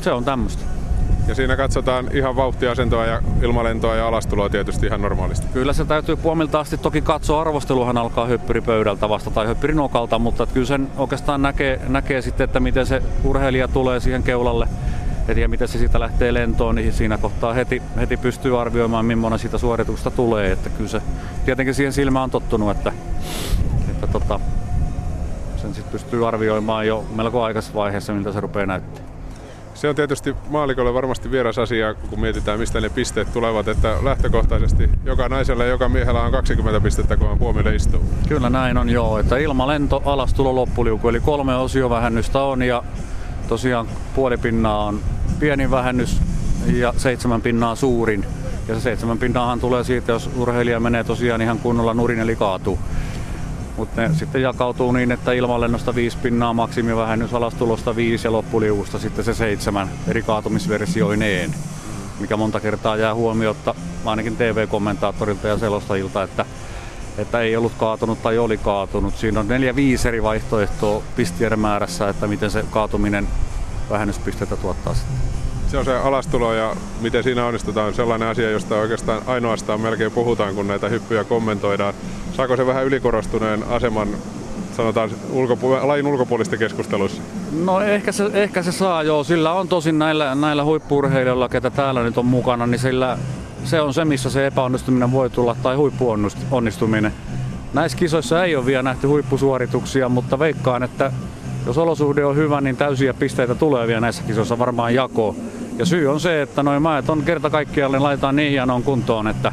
se on tämmöistä. Ja siinä katsotaan ihan vauhtiasentoa ja ilmalentoa ja alastuloa tietysti ihan normaalisti. Kyllä se täytyy puomilta asti toki katsoa. Arvosteluhan alkaa hyppyripöydältä vasta tai hyppyrinokalta, mutta kyllä sen oikeastaan näkee, näkee sitten, että miten se urheilija tulee siihen keulalle ja miten se siitä lähtee lentoon, niin siinä kohtaa heti, heti pystyy arvioimaan, millainen siitä suorituksesta tulee. Että kyllä se tietenkin siihen silmään on tottunut, että, että tota, sen sitten pystyy arvioimaan jo melko aikaisessa vaiheessa, miltä se rupeaa näyttää. Se on tietysti maalikolle varmasti vieras asia, kun mietitään, mistä ne pisteet tulevat, että lähtökohtaisesti joka naisella ja joka miehellä on 20 pistettä, kun on puomille istuu. Kyllä näin on joo, että ilmalento, alastulo, loppuliuku, eli kolme osiovähennystä on ja tosiaan puolipinnaa on pieni vähennys ja seitsemän pinnaa suurin. Ja se seitsemän pinnaahan tulee siitä, jos urheilija menee tosiaan ihan kunnolla nurin eli kaatuu. Mutta ne sitten jakautuu niin, että ilmalennosta 5 pinnaa, maksimivähennys alastulosta 5 ja loppuliuusta sitten se seitsemän eri kaatumisversioineen, mikä monta kertaa jää huomiota ainakin TV-kommentaattorilta ja selostajilta, että että ei ollut kaatunut tai oli kaatunut. Siinä on neljä viisi eri vaihtoehtoa pistiöiden määrässä, että miten se kaatuminen vähennyspisteitä tuottaa sitten. Se on se alastulo ja miten siinä onnistutaan sellainen asia, josta oikeastaan ainoastaan melkein puhutaan, kun näitä hyppyjä kommentoidaan. Saako se vähän ylikorostuneen aseman sanotaan ulkopu- lajin ulkopuolista keskusteluissa? No ehkä se, ehkä se saa joo. Sillä on tosin näillä, näillä huippurheilijoilla, ketä täällä nyt on mukana, niin sillä se on se, missä se epäonnistuminen voi tulla tai huippuonnistuminen. Näissä kisoissa ei ole vielä nähty huippusuorituksia, mutta veikkaan, että jos olosuhde on hyvä, niin täysiä pisteitä tulee vielä näissä kisoissa varmaan jakoon. Ja syy on se, että noin mäet on kerta kaikkiaan niin laitetaan niin hienoon kuntoon, että,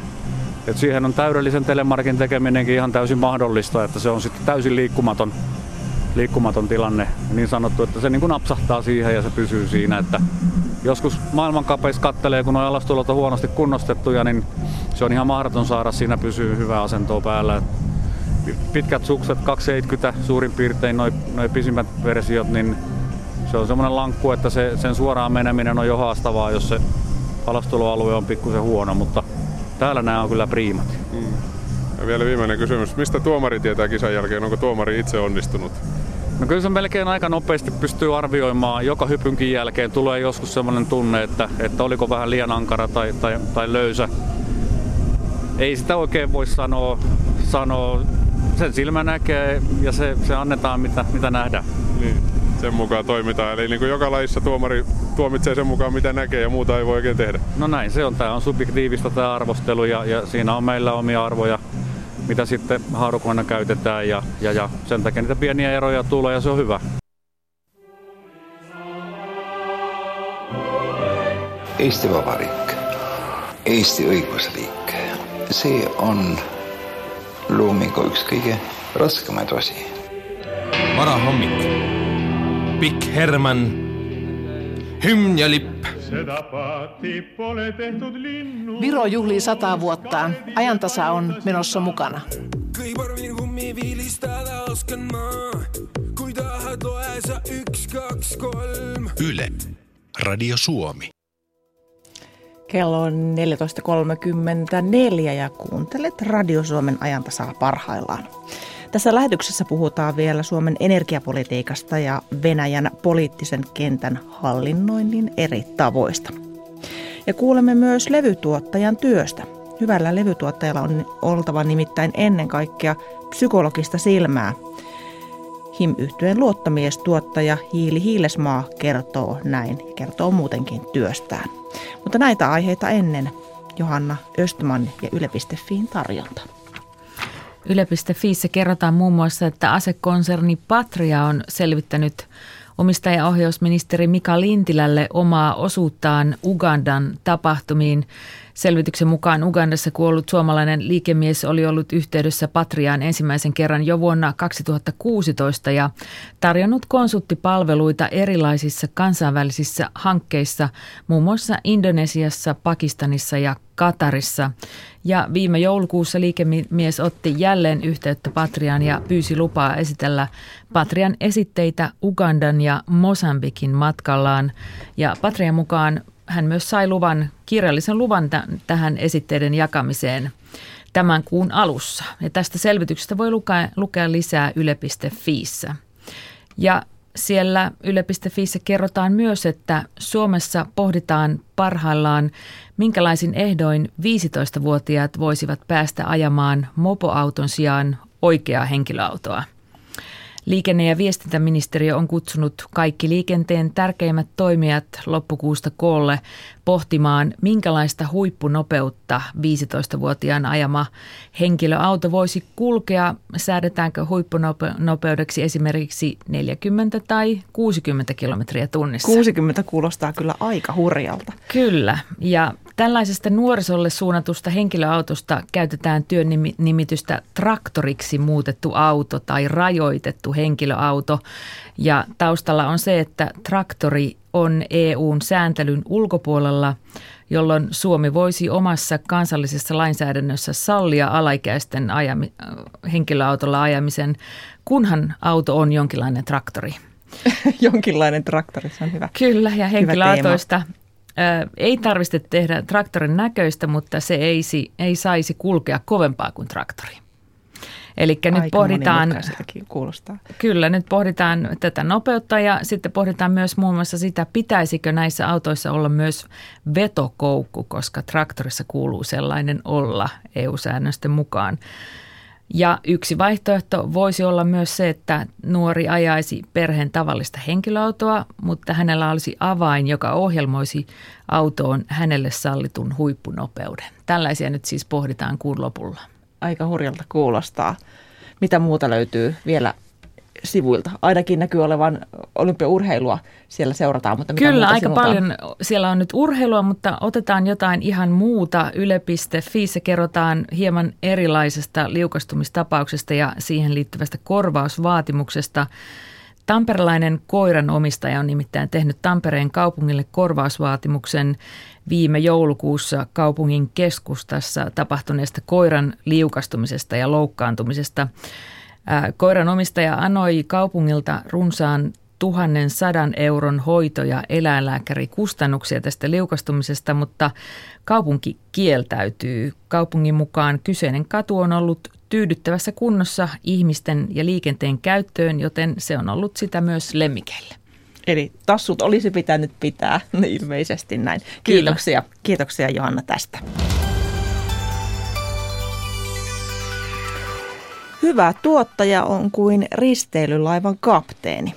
että siihen on täydellisen telemarkin tekeminenkin ihan täysin mahdollista, että se on sitten täysin liikkumaton, liikkumaton tilanne, niin sanottu, että se niin kuin napsahtaa siihen ja se pysyy siinä, että joskus maailmankapeissa kattelee, kun nuo alastulot on huonosti kunnostettuja, niin se on ihan mahdoton saada siinä pysyy hyvä asento päällä. Pitkät sukset, 270 suurin piirtein, noin noi pisimmät versiot, niin se on semmoinen lankku, että se, sen suoraan meneminen on jo haastavaa, jos se alastuloalue on pikkusen huono, mutta täällä nämä on kyllä priimat. Mm. Ja vielä viimeinen kysymys. Mistä tuomari tietää kisan jälkeen? Onko tuomari itse onnistunut? No kyllä se melkein aika nopeasti pystyy arvioimaan. Joka hypynkin jälkeen tulee joskus sellainen tunne, että, että oliko vähän liian ankara tai, tai, tai löysä. Ei sitä oikein voi sanoa. sanoa. Sen silmä näkee ja se, se annetaan mitä, mitä nähdään. Niin, sen mukaan toimitaan. Eli niin kuin joka lajissa tuomari tuomitsee sen mukaan mitä näkee ja muuta ei voi oikein tehdä. No näin se on. Tämä on subjektiivista tämä arvostelu ja, ja siinä on meillä omia arvoja mitä sitten haarukoina käytetään ja, ja, ja sen takia niitä pieniä eroja tulee ja se on hyvä. Eesti Vabariik, Eesti õigusriik, see on loomingu üks kõige raskemaid osi. varahommik, pikk Herman, hümn ja lipp. Viro juhlii sata vuotta. Ajantasa on menossa mukana. Yle, Radio Suomi. Kello on 14.34 ja kuuntelet Radio Suomen ajantasaa parhaillaan. Tässä lähetyksessä puhutaan vielä Suomen energiapolitiikasta ja Venäjän poliittisen kentän hallinnoinnin eri tavoista. Ja kuulemme myös levytuottajan työstä. Hyvällä levytuottajalla on oltava nimittäin ennen kaikkea psykologista silmää. him yhtyeen luottamiestuottaja Hiili Hiilesmaa kertoo näin kertoo muutenkin työstään. Mutta näitä aiheita ennen Johanna Östman ja Yle.fiin tarjonta. Yle.fiissä kerrotaan muun muassa, että asekonserni Patria on selvittänyt omistajaohjausministeri Mika Lintilälle omaa osuuttaan Ugandan tapahtumiin. Selvityksen mukaan Ugandassa kuollut suomalainen liikemies oli ollut yhteydessä Patriaan ensimmäisen kerran jo vuonna 2016 ja tarjonnut konsulttipalveluita erilaisissa kansainvälisissä hankkeissa, muun muassa Indonesiassa, Pakistanissa ja Katarissa. Ja viime joulukuussa liikemies otti jälleen yhteyttä Patriaan ja pyysi lupaa esitellä Patrian esitteitä Ugandan ja Mosambikin matkallaan. Ja Patrian mukaan hän myös sai luvan, kirjallisen luvan t- tähän esitteiden jakamiseen tämän kuun alussa. Ja tästä selvityksestä voi lukea, lukea lisää yle.fiissä. Ja siellä yle.fiissä kerrotaan myös, että Suomessa pohditaan parhaillaan, minkälaisin ehdoin 15-vuotiaat voisivat päästä ajamaan mopoauton sijaan oikeaa henkilöautoa – Liikenne- ja viestintäministeriö on kutsunut kaikki liikenteen tärkeimmät toimijat loppukuusta koolle pohtimaan, minkälaista huippunopeutta 15-vuotiaan ajama henkilöauto voisi kulkea. Säädetäänkö huippunopeudeksi esimerkiksi 40 tai 60 kilometriä tunnissa? 60 kuulostaa kyllä aika hurjalta. Kyllä, ja Tällaisesta nuorisolle suunnatusta henkilöautosta käytetään työnimitystä traktoriksi muutettu auto tai rajoitettu henkilöauto. Ja taustalla on se, että traktori on EUn sääntelyn ulkopuolella, jolloin Suomi voisi omassa kansallisessa lainsäädännössä sallia alaikäisten ajami, henkilöautolla ajamisen, kunhan auto on jonkinlainen traktori. jonkinlainen traktori, se on hyvä. Kyllä, ja henkilöautoista ei tarvitse tehdä traktorin näköistä, mutta se ei, ei saisi kulkea kovempaa kuin traktori. Eli nyt pohditaan, kuulostaa. kyllä nyt pohditaan tätä nopeutta ja sitten pohditaan myös muun muassa sitä, pitäisikö näissä autoissa olla myös vetokoukku, koska traktorissa kuuluu sellainen olla EU-säännösten mukaan. Ja yksi vaihtoehto voisi olla myös se, että nuori ajaisi perheen tavallista henkilöautoa, mutta hänellä olisi avain, joka ohjelmoisi autoon hänelle sallitun huippunopeuden. Tällaisia nyt siis pohditaan kuun lopulla. Aika hurjalta kuulostaa. Mitä muuta löytyy vielä sivuilta. Ainakin näkyy olevan olympiaurheilua siellä seurataan. Mutta mitä Kyllä, aika sinulta? paljon siellä on nyt urheilua, mutta otetaan jotain ihan muuta. Yle.fi se kerrotaan hieman erilaisesta liukastumistapauksesta ja siihen liittyvästä korvausvaatimuksesta. Tamperelainen koiranomistaja on nimittäin tehnyt Tampereen kaupungille korvausvaatimuksen viime joulukuussa kaupungin keskustassa tapahtuneesta koiran liukastumisesta ja loukkaantumisesta. Koiran omistaja anoi kaupungilta runsaan 1100 euron hoito- ja eläinlääkärikustannuksia tästä liukastumisesta, mutta kaupunki kieltäytyy. Kaupungin mukaan kyseinen katu on ollut tyydyttävässä kunnossa ihmisten ja liikenteen käyttöön, joten se on ollut sitä myös lemmikeille. Eli tassut olisi pitänyt pitää, ilmeisesti näin. Kiitoksia, Kyllä. kiitoksia Johanna tästä. Hyvä tuottaja on kuin risteilylaivan kapteeni.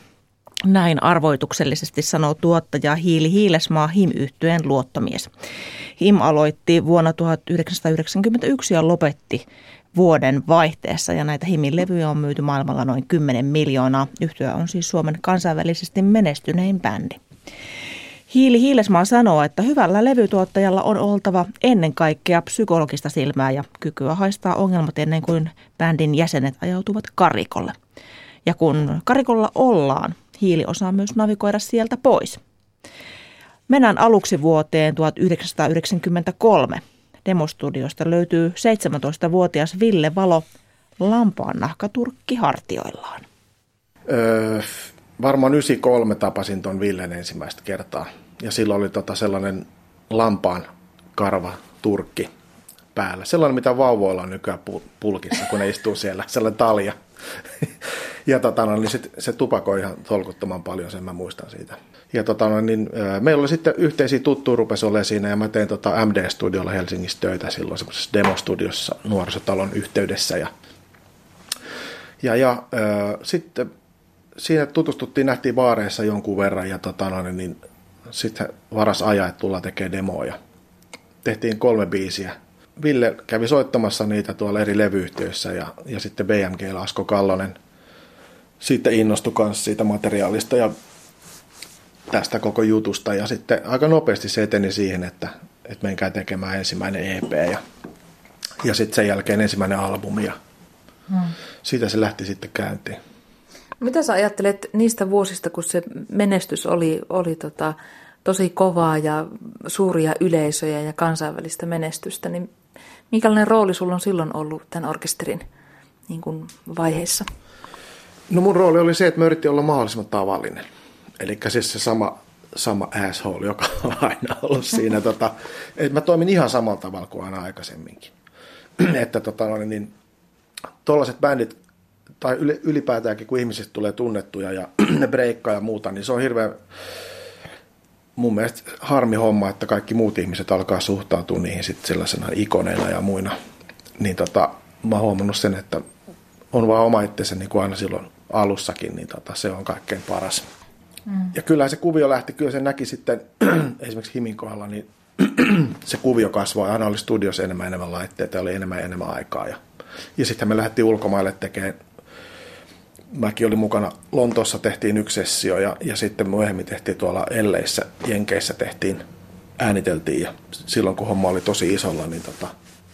Näin arvoituksellisesti sanoo tuottaja Hiili Hiilesmaa him yhtyeen luottomies. HIM aloitti vuonna 1991 ja lopetti vuoden vaihteessa ja näitä Himin levyjä on myyty maailmalla noin 10 miljoonaa. Yhtyä on siis Suomen kansainvälisesti menestynein bändi. Hiili Hiilesmaa sanoo, että hyvällä levytuottajalla on oltava ennen kaikkea psykologista silmää ja kykyä haistaa ongelmat ennen kuin bändin jäsenet ajautuvat karikolle. Ja kun karikolla ollaan, hiili osaa myös navigoida sieltä pois. Mennään aluksi vuoteen 1993. Demostudiosta löytyy 17-vuotias Ville Valo lampaan nahkaturkki hartioillaan. Öö, varmaan 93 tapasin tuon Villen ensimmäistä kertaa. Ja silloin oli tota sellainen lampaan karva turkki päällä. Sellainen, mitä vauvoilla on nykyään pulkissa, kun ne istuu siellä, sellainen talja. ja tota, no, niin sit, se tupakoi ihan tolkuttoman paljon, sen mä muistan siitä. Ja tota, no, niin, meillä oli sitten yhteisiä tuttuja rupesi olemaan siinä, ja mä tein tota MD-studiolla Helsingissä töitä silloin semmoisessa demostudiossa nuorisotalon yhteydessä. Ja, ja, ja sitten siinä tutustuttiin, nähtiin baareissa jonkun verran ja tota, no, niin sitten varas ajaa, että tullaan tekemään demoja. Tehtiin kolme biisiä. Ville kävi soittamassa niitä tuolla eri levyyhtiöissä ja, ja sitten BMG Asko Kallonen sitten innostui myös siitä materiaalista ja tästä koko jutusta. Ja sitten aika nopeasti se eteni siihen, että, että menkää tekemään ensimmäinen EP ja, ja sitten sen jälkeen ensimmäinen albumi ja hmm. siitä se lähti sitten käyntiin. Mitä sä ajattelet niistä vuosista, kun se menestys oli, oli tota, tosi kovaa ja suuria yleisöjä ja kansainvälistä menestystä, niin minkälainen rooli sulla on silloin ollut tämän orkesterin niin kuin vaiheessa? No mun rooli oli se, että mä yritin olla mahdollisimman tavallinen. Eli siis se sama, sama asshole, joka on aina ollut siinä. tota, että mä toimin ihan samalla tavalla kuin aina aikaisemminkin. että tota, no niin, tuollaiset bändit tai ylipäätäänkin kun ihmisistä tulee tunnettuja ja ne breikkaa ja muuta, niin se on hirveän mun mielestä harmi homma, että kaikki muut ihmiset alkaa suhtautua niihin sitten sellaisena ikoneina ja muina. Niin tota, mä oon huomannut sen, että on vaan oma itsensä niin kuin aina silloin alussakin, niin tota, se on kaikkein paras. Mm. Ja kyllä se kuvio lähti, kyllä se näki sitten esimerkiksi Himin kohdalla, niin se kuvio kasvoi, aina oli studiossa enemmän enemmän laitteita, oli enemmän enemmän aikaa. Ja, ja sitten me lähdettiin ulkomaille tekemään mäkin olin mukana Lontoossa tehtiin yksi sessio ja, ja sitten myöhemmin tehtiin tuolla Elleissä, Jenkeissä tehtiin ääniteltiin ja silloin kun homma oli tosi isolla, niin tota,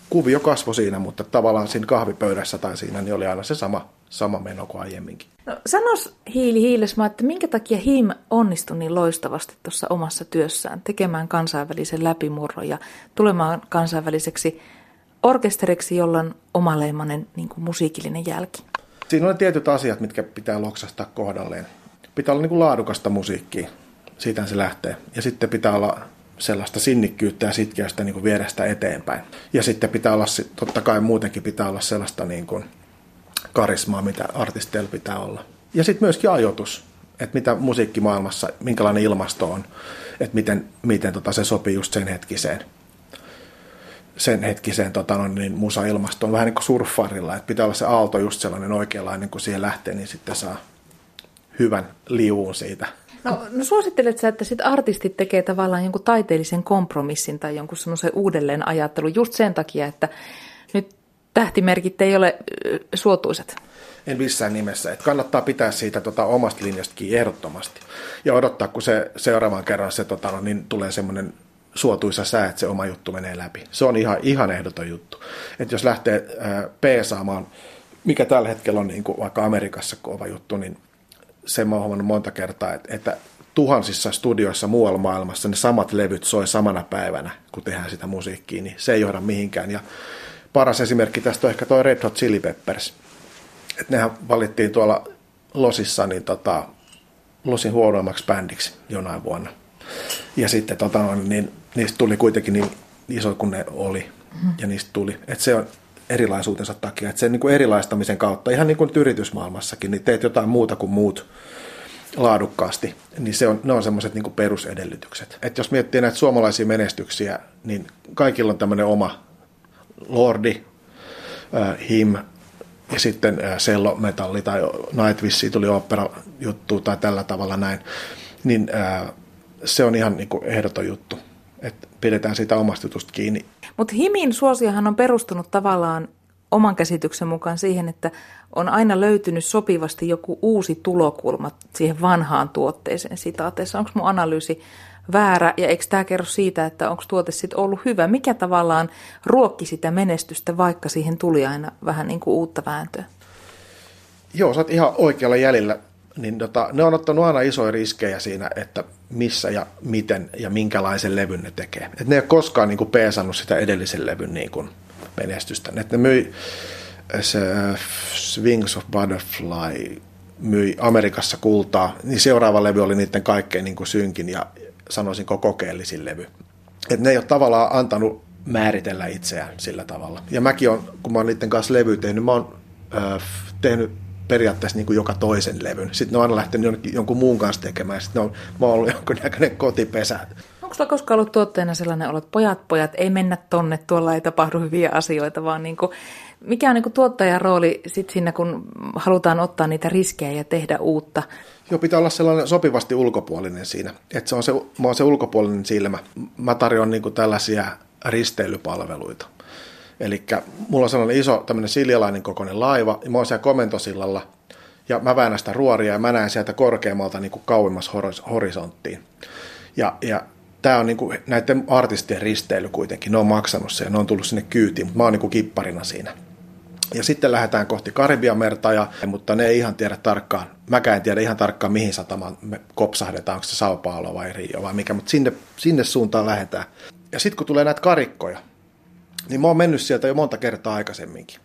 kuvio kasvoi siinä, mutta tavallaan siinä kahvipöydässä tai siinä niin oli aina se sama, sama meno kuin aiemminkin. No, sanos Hiili Hiilesma, että minkä takia HIM onnistui niin loistavasti tuossa omassa työssään tekemään kansainvälisen läpimurron ja tulemaan kansainväliseksi orkesteriksi, jolla on omaleimainen niin musiikillinen jälki? Siinä on tietyt asiat, mitkä pitää loksastaa kohdalleen. Pitää olla niin kuin laadukasta musiikkia, siitä se lähtee. Ja sitten pitää olla sellaista sinnikkyyttä ja sitkeystä niin kuin viedä sitä eteenpäin. Ja sitten pitää olla, totta kai muutenkin pitää olla sellaista niin kuin karismaa, mitä artisteilla pitää olla. Ja sitten myöskin ajoitus, että mitä musiikkimaailmassa, minkälainen ilmasto on, että miten, miten tota se sopii just sen hetkiseen sen hetkiseen tota, no, niin musa-ilmastoon, vähän niin kuin surffarilla, että pitää olla se aalto just sellainen oikeanlainen, kun siihen lähtee, niin sitten saa hyvän liuun siitä. No, no suosittelet sä, että sit artistit tekee tavallaan jonkun taiteellisen kompromissin tai jonkun semmoisen uudelleen ajattelun just sen takia, että nyt tähtimerkit ei ole suotuisat? En missään nimessä. Että kannattaa pitää siitä tota, omasta linjastakin ehdottomasti. Ja odottaa, kun se seuraavan kerran se tota, no, niin tulee semmoinen suotuisa sää, että se oma juttu menee läpi. Se on ihan, ihan ehdoton juttu. Että jos lähtee äh, peesaamaan, mikä tällä hetkellä on niin kuin vaikka Amerikassa kova juttu, niin se mä oon monta kertaa, että, että tuhansissa studioissa muualla maailmassa ne samat levyt soi samana päivänä, kun tehdään sitä musiikkia, niin se ei johda mihinkään. Ja paras esimerkki tästä on ehkä tuo Red Hot Chili Peppers. Että nehän valittiin tuolla Losissa niin tota, Losin huonoimmaksi bändiksi jonain vuonna. Ja sitten tota, niin, niistä tuli kuitenkin niin iso kuin ne oli. Mm. Ja niistä tuli. Että se on erilaisuutensa takia. Että sen niin kuin erilaistamisen kautta, ihan niin kuin yritysmaailmassakin, niin teet jotain muuta kuin muut laadukkaasti, niin se on, ne on semmoiset niin perusedellytykset. Et jos miettii näitä suomalaisia menestyksiä, niin kaikilla on tämmöinen oma Lordi, äh, Him ja sitten äh, Sello Metalli tai Nightwish, tuli opera juttu tai tällä tavalla näin, niin äh, se on ihan niin kuin ehdoton juttu, että pidetään sitä omasta jutusta kiinni. Mutta Himin suosiohan on perustunut tavallaan oman käsityksen mukaan siihen, että on aina löytynyt sopivasti joku uusi tulokulma siihen vanhaan tuotteeseen sitaateessa. Onko mun analyysi väärä ja eikö tämä kerro siitä, että onko tuote sitten ollut hyvä? Mikä tavallaan ruokki sitä menestystä, vaikka siihen tuli aina vähän niin kuin uutta vääntöä? Joo, sä oot ihan oikealla jäljellä. Niin tota, ne on ottanut aina isoja riskejä siinä, että missä ja miten ja minkälaisen levyn ne tekee. Et ne ei ole koskaan niin peesannut sitä edellisen levyn niin kuin menestystä. Et ne myi se Swings of Butterfly myi Amerikassa kultaa, niin seuraava levy oli niiden kaikkein niin kuin synkin ja sanoisinko kokeellisin levy. Et ne ei ole tavallaan antanut määritellä itseään sillä tavalla. Ja mäkin on, kun mä oon niiden kanssa levy tehnyt, mä oon äh, tehnyt periaatteessa niin kuin joka toisen levyn. Sitten ne on aina lähtenyt jonkun muun kanssa tekemään. Sitten ne on, mä oon ollut jonkunnäköinen kotipesä. Onko sulla koskaan ollut tuotteena sellainen olo, että pojat, pojat, ei mennä tonne, tuolla ei tapahdu hyviä asioita, vaan niin kuin, mikä on niin kuin tuottajan rooli sit siinä, kun halutaan ottaa niitä riskejä ja tehdä uutta? Joo, pitää olla sellainen sopivasti ulkopuolinen siinä. Että se on se, mä oon se ulkopuolinen silmä. Mä tarjoan niin kuin tällaisia risteilypalveluita. Eli mulla on sellainen iso tämmöinen siljalainen kokoinen laiva, ja mä oon siellä komentosillalla, ja mä väännän sitä ruoria, ja mä näen sieltä korkeammalta niin kuin kauemmas horisonttiin. Ja, ja tämä on niin kuin näiden artistien risteily kuitenkin. Ne on maksanut sen ne on tullut sinne kyytiin, mutta mä oon niin kuin kipparina siinä. Ja sitten lähdetään kohti Karibian merta, ja, mutta ne ei ihan tiedä tarkkaan. Mäkään en tiedä ihan tarkkaan, mihin satamaan me kopsahdetaan, onko se Sao Paulo vai Rio vai mikä, mutta sinne, sinne suuntaan lähdetään. Ja sitten kun tulee näitä karikkoja, niin mä oon mennyt sieltä jo monta kertaa aikaisemminkin.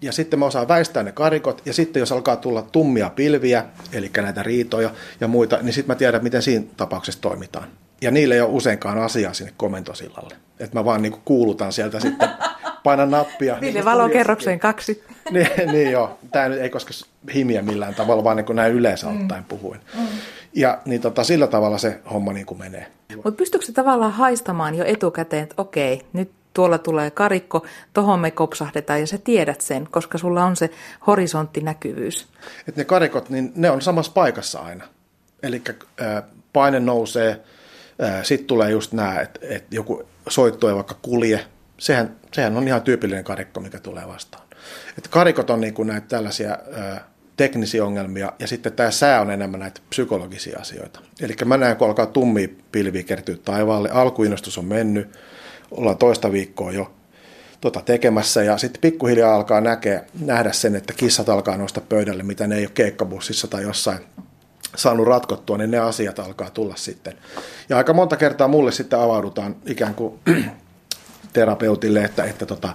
Ja sitten mä osaan väistää ne karikot, ja sitten jos alkaa tulla tummia pilviä, eli näitä riitoja ja muita, niin sitten mä tiedän, miten siinä tapauksessa toimitaan. Ja niille ei ole useinkaan asiaa sinne komentosillalle. Että mä vaan niinku kuulutan sieltä sitten, painan nappia. Ville valokerrokseen kaksi. niin, niin joo, tämä nyt ei koske himiä millään tavalla, vaan niin näin yleensä mm. ottaen puhuin. Mm. Ja niin tota, sillä tavalla se homma niin kuin menee. Mutta pystyykö se tavallaan haistamaan jo etukäteen, että okei, nyt tuolla tulee karikko, tohon me kopsahdetaan ja sä tiedät sen, koska sulla on se horisonttinäkyvyys. Et ne karikot, niin ne on samassa paikassa aina. Eli paine nousee, sitten tulee just nämä, että et joku soitto ei vaikka kulje. Sehän, sehän on ihan tyypillinen karikko, mikä tulee vastaan. Et karikot on niinku näitä tällaisia teknisiä ongelmia ja sitten tämä sää on enemmän näitä psykologisia asioita. Eli mä näen, kun alkaa tummia pilviä kertyä taivaalle, alkuinnostus on mennyt, ollaan toista viikkoa jo tota tekemässä ja sitten pikkuhiljaa alkaa näkeä, nähdä sen, että kissat alkaa nousta pöydälle, mitä ne ei ole keikkabussissa tai jossain saanut ratkottua, niin ne asiat alkaa tulla sitten. Ja aika monta kertaa mulle sitten avaudutaan ikään kuin terapeutille, että, että tota,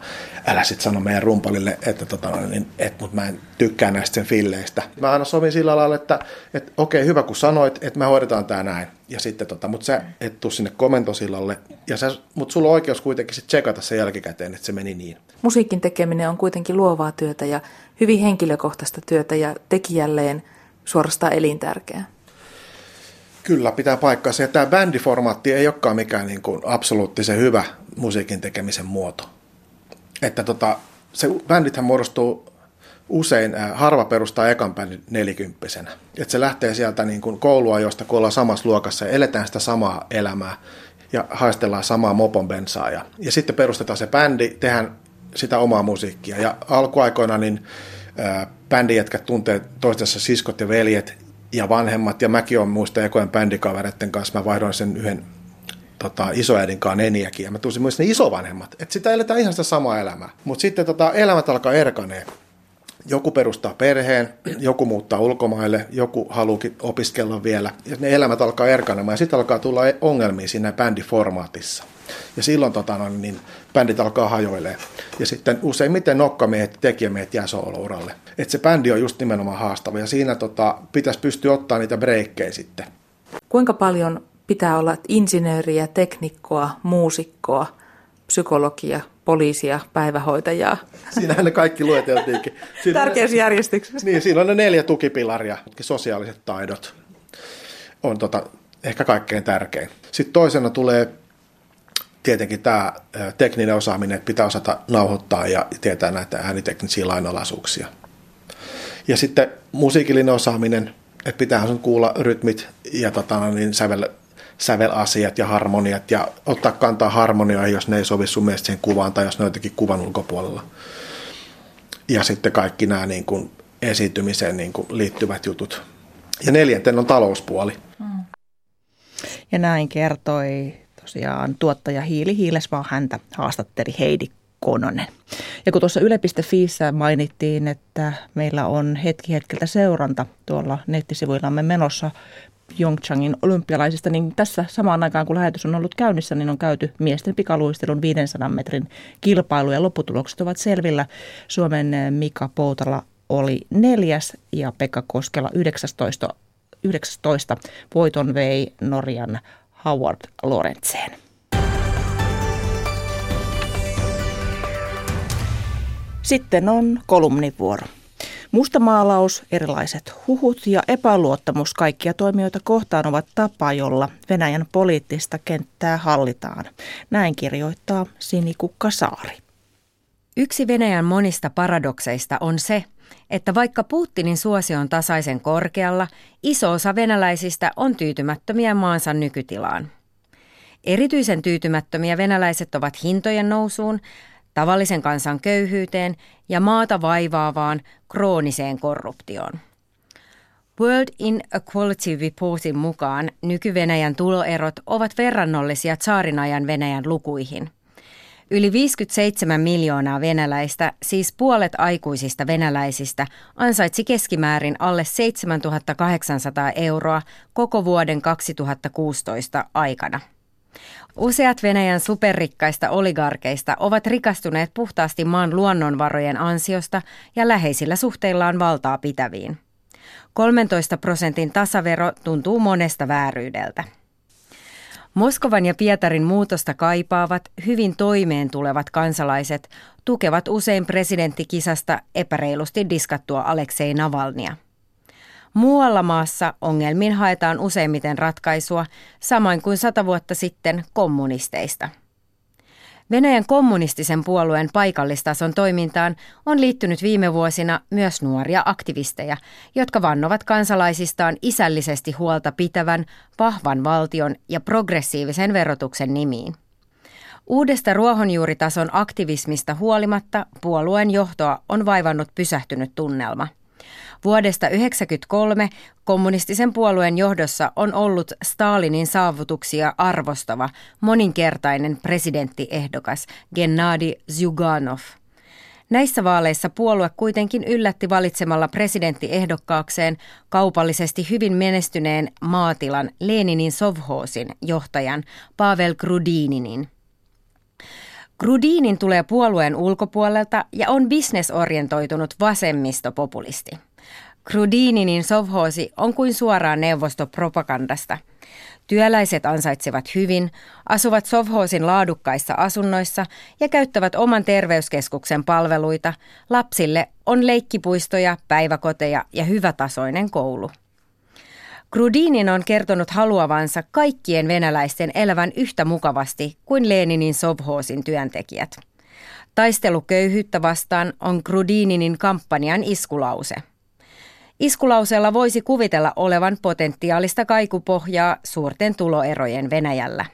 älä sitten sano meidän rumpalille, että tota, niin, et, mutta mä en tykkää näistä sen filleistä. Mä aina sovin sillä lailla, että, että okei, hyvä kun sanoit, että me hoidetaan tämä näin. Ja sitten, tota, mutta sä et tuu sinne komentosillalle, ja sä, mutta sulla on oikeus kuitenkin sitten tsekata sen jälkikäteen, että se meni niin. Musiikin tekeminen on kuitenkin luovaa työtä ja hyvin henkilökohtaista työtä ja tekijälleen suorastaan elintärkeää. Kyllä, pitää paikkaansa. Ja tämä bändiformaatti ei olekaan mikään niin kuin absoluuttisen hyvä musiikin tekemisen muoto. Että tota, se bändithän muodostuu usein, äh, harva perustaa ekan bändin nelikymppisenä. Että se lähtee sieltä niin kuin kouluajoista, kun ollaan samassa luokassa ja eletään sitä samaa elämää ja haistellaan samaa mopon bensaa. Ja, ja sitten perustetaan se bändi, tehdään sitä omaa musiikkia. Ja alkuaikoina niin äh, bändijätkät tuntee toistensa siskot ja veljet ja vanhemmat, ja mäkin olen muista ekojen bändikavereiden kanssa, mä vaihdoin sen yhden tota, isoäidin kanssa eniäkin, ja mä tunsin myös ne isovanhemmat, että sitä eletään ihan sitä samaa elämää. Mutta sitten tota, elämät alkaa erkaneen. Joku perustaa perheen, joku muuttaa ulkomaille, joku haluukin opiskella vielä, ja ne elämät alkaa erkanemaan, ja sitten alkaa tulla ongelmia siinä bändiformaatissa. Ja silloin tota, no, niin bändit alkaa hajoilee. Ja sitten useimmiten nokkamiehet ja tekijämiehet jää soolouralle. Että se bändi on just nimenomaan haastava ja siinä tota, pitäisi pystyä ottaa niitä breikkejä sitten. Kuinka paljon pitää olla insinööriä, teknikkoa, muusikkoa, psykologia, poliisia, päivähoitajaa? Siinähän ne kaikki lueteltiinkin. Tärkeysjärjestyksessä. Niin, siinä on ne neljä tukipilaria. Sosiaaliset taidot on tota, ehkä kaikkein tärkein. Sitten toisena tulee tietenkin tämä tekninen osaaminen, että pitää osata nauhoittaa ja tietää näitä ääniteknisiä lainalaisuuksia. Ja sitten musiikillinen osaaminen, että pitää kuulla rytmit ja tota, niin sävel, sävelasiat ja harmoniat ja ottaa kantaa harmonioihin, jos ne ei sovi sun mielestä siihen kuvaan tai jos ne on jotenkin kuvan ulkopuolella. Ja sitten kaikki nämä niin kuin esiintymiseen niin kuin liittyvät jutut. Ja neljänten on talouspuoli. Ja näin kertoi tosiaan tuottaja Hiili Hiiles, vaan häntä haastatteli Heidi Kononen. Ja kun tuossa yle.fiissä mainittiin, että meillä on hetki hetkeltä seuranta tuolla nettisivuillamme menossa Pyeongchangin olympialaisista, niin tässä samaan aikaan kun lähetys on ollut käynnissä, niin on käyty miesten pikaluistelun 500 metrin kilpailu ja lopputulokset ovat selvillä. Suomen Mika Poutala oli neljäs ja Pekka Koskela 19, 19 voiton vei Norjan Howard Lorentzeen. Sitten on kolumnivuoro. Mustamaalaus, erilaiset huhut ja epäluottamus kaikkia toimijoita kohtaan ovat tapa, jolla Venäjän poliittista kenttää hallitaan. Näin kirjoittaa Sinikukka Saari. Yksi Venäjän monista paradokseista on se, että vaikka Putinin suosio on tasaisen korkealla, iso osa venäläisistä on tyytymättömiä maansa nykytilaan. Erityisen tyytymättömiä venäläiset ovat hintojen nousuun, tavallisen kansan köyhyyteen ja maata vaivaavaan krooniseen korruptioon. World Inequality Reportin mukaan nyky-Venäjän tuloerot ovat verrannollisia ajan Venäjän lukuihin – Yli 57 miljoonaa venäläistä, siis puolet aikuisista venäläisistä, ansaitsi keskimäärin alle 7800 euroa koko vuoden 2016 aikana. Useat Venäjän superrikkaista oligarkeista ovat rikastuneet puhtaasti maan luonnonvarojen ansiosta ja läheisillä suhteillaan valtaa pitäviin. 13 prosentin tasavero tuntuu monesta vääryydeltä. Moskovan ja Pietarin muutosta kaipaavat, hyvin toimeen tulevat kansalaiset tukevat usein presidenttikisasta epäreilusti diskattua Aleksei Navalnia. Muualla maassa ongelmiin haetaan useimmiten ratkaisua, samoin kuin sata vuotta sitten kommunisteista – Venäjän kommunistisen puolueen paikallistason toimintaan on liittynyt viime vuosina myös nuoria aktivisteja, jotka vannovat kansalaisistaan isällisesti huolta pitävän, vahvan valtion ja progressiivisen verotuksen nimiin. Uudesta ruohonjuuritason aktivismista huolimatta puolueen johtoa on vaivannut pysähtynyt tunnelma. Vuodesta 1993 kommunistisen puolueen johdossa on ollut Stalinin saavutuksia arvostava moninkertainen presidenttiehdokas Gennadi Zyuganov. Näissä vaaleissa puolue kuitenkin yllätti valitsemalla presidenttiehdokkaakseen kaupallisesti hyvin menestyneen maatilan Leninin Sovhoosin johtajan Pavel Grudininin. Grudinin tulee puolueen ulkopuolelta ja on bisnesorientoitunut vasemmistopopulisti. Grudininin sovhoosi on kuin suoraan neuvostopropagandasta. Työläiset ansaitsevat hyvin, asuvat sovhoosin laadukkaissa asunnoissa ja käyttävät oman terveyskeskuksen palveluita. Lapsille on leikkipuistoja, päiväkoteja ja hyvätasoinen koulu. Grudinin on kertonut haluavansa kaikkien venäläisten elävän yhtä mukavasti kuin Leninin Sovhoosin työntekijät. Taistelu köyhyyttä vastaan on Grudininin kampanjan iskulause. Iskulauseella voisi kuvitella olevan potentiaalista kaikupohjaa suurten tuloerojen Venäjällä.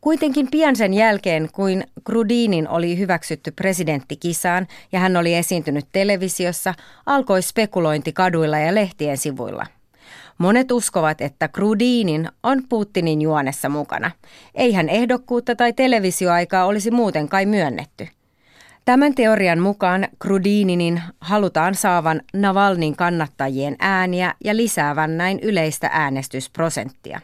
Kuitenkin pian sen jälkeen, kuin Grudinin oli hyväksytty presidenttikisaan ja hän oli esiintynyt televisiossa, alkoi spekulointi kaduilla ja lehtien sivuilla – Monet uskovat, että Grudinin on Putinin juonessa mukana. Eihän ehdokkuutta tai televisioaikaa olisi muuten kai myönnetty. Tämän teorian mukaan Grudininin halutaan saavan Navalnin kannattajien ääniä ja lisäävän näin yleistä äänestysprosenttia.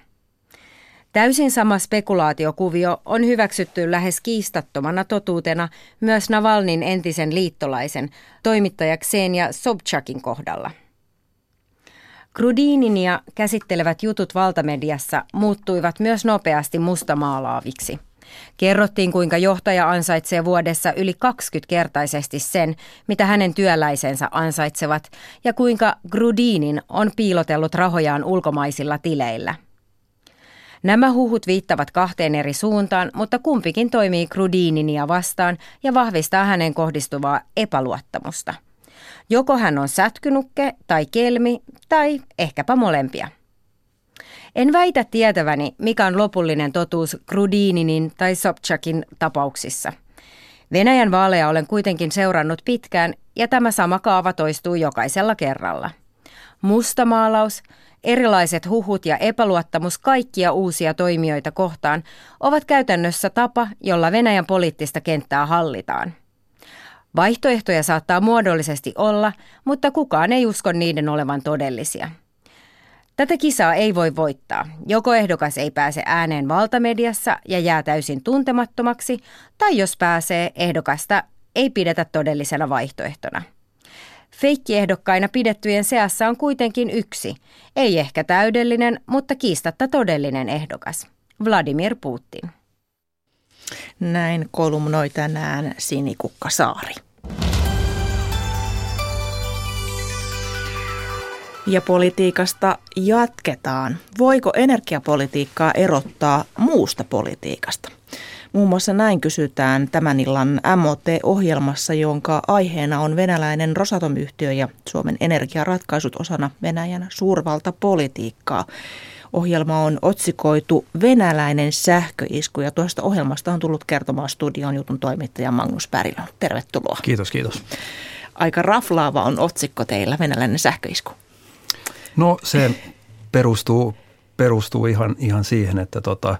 Täysin sama spekulaatiokuvio on hyväksytty lähes kiistattomana totuutena myös Navalnin entisen liittolaisen, toimittaja Ksenia Sobchakin kohdalla. Grudininia käsittelevät jutut valtamediassa muuttuivat myös nopeasti mustamaalaaviksi. Kerrottiin, kuinka johtaja ansaitsee vuodessa yli 20-kertaisesti sen, mitä hänen työläisensä ansaitsevat, ja kuinka Grudinin on piilotellut rahojaan ulkomaisilla tileillä. Nämä huhut viittavat kahteen eri suuntaan, mutta kumpikin toimii Grudininia vastaan ja vahvistaa hänen kohdistuvaa epäluottamusta – Joko hän on sätkynukke tai kelmi tai ehkäpä molempia. En väitä tietäväni, mikä on lopullinen totuus Grudininin tai Sobchakin tapauksissa. Venäjän vaaleja olen kuitenkin seurannut pitkään ja tämä sama kaava toistuu jokaisella kerralla. Mustamaalaus, erilaiset huhut ja epäluottamus kaikkia uusia toimijoita kohtaan ovat käytännössä tapa, jolla Venäjän poliittista kenttää hallitaan. Vaihtoehtoja saattaa muodollisesti olla, mutta kukaan ei usko niiden olevan todellisia. Tätä kisaa ei voi voittaa. Joko ehdokas ei pääse ääneen valtamediassa ja jää täysin tuntemattomaksi, tai jos pääsee, ehdokasta ei pidetä todellisena vaihtoehtona. Feikkiehdokkaina pidettyjen seassa on kuitenkin yksi, ei ehkä täydellinen, mutta kiistatta todellinen ehdokas, Vladimir Putin. Näin kolumnoi tänään Sinikukka Saari. Ja politiikasta jatketaan. Voiko energiapolitiikkaa erottaa muusta politiikasta? Muun muassa näin kysytään tämän illan MOT-ohjelmassa, jonka aiheena on venäläinen Rosatom-yhtiö ja Suomen energiaratkaisut osana Venäjän suurvaltapolitiikkaa. Ohjelma on otsikoitu Venäläinen sähköisku ja tuosta ohjelmasta on tullut kertomaan studion jutun toimittaja Magnus Pärilön. Tervetuloa. Kiitos, kiitos. Aika raflaava on otsikko teillä, Venäläinen sähköisku. No se perustuu, perustuu ihan, ihan siihen, että tota,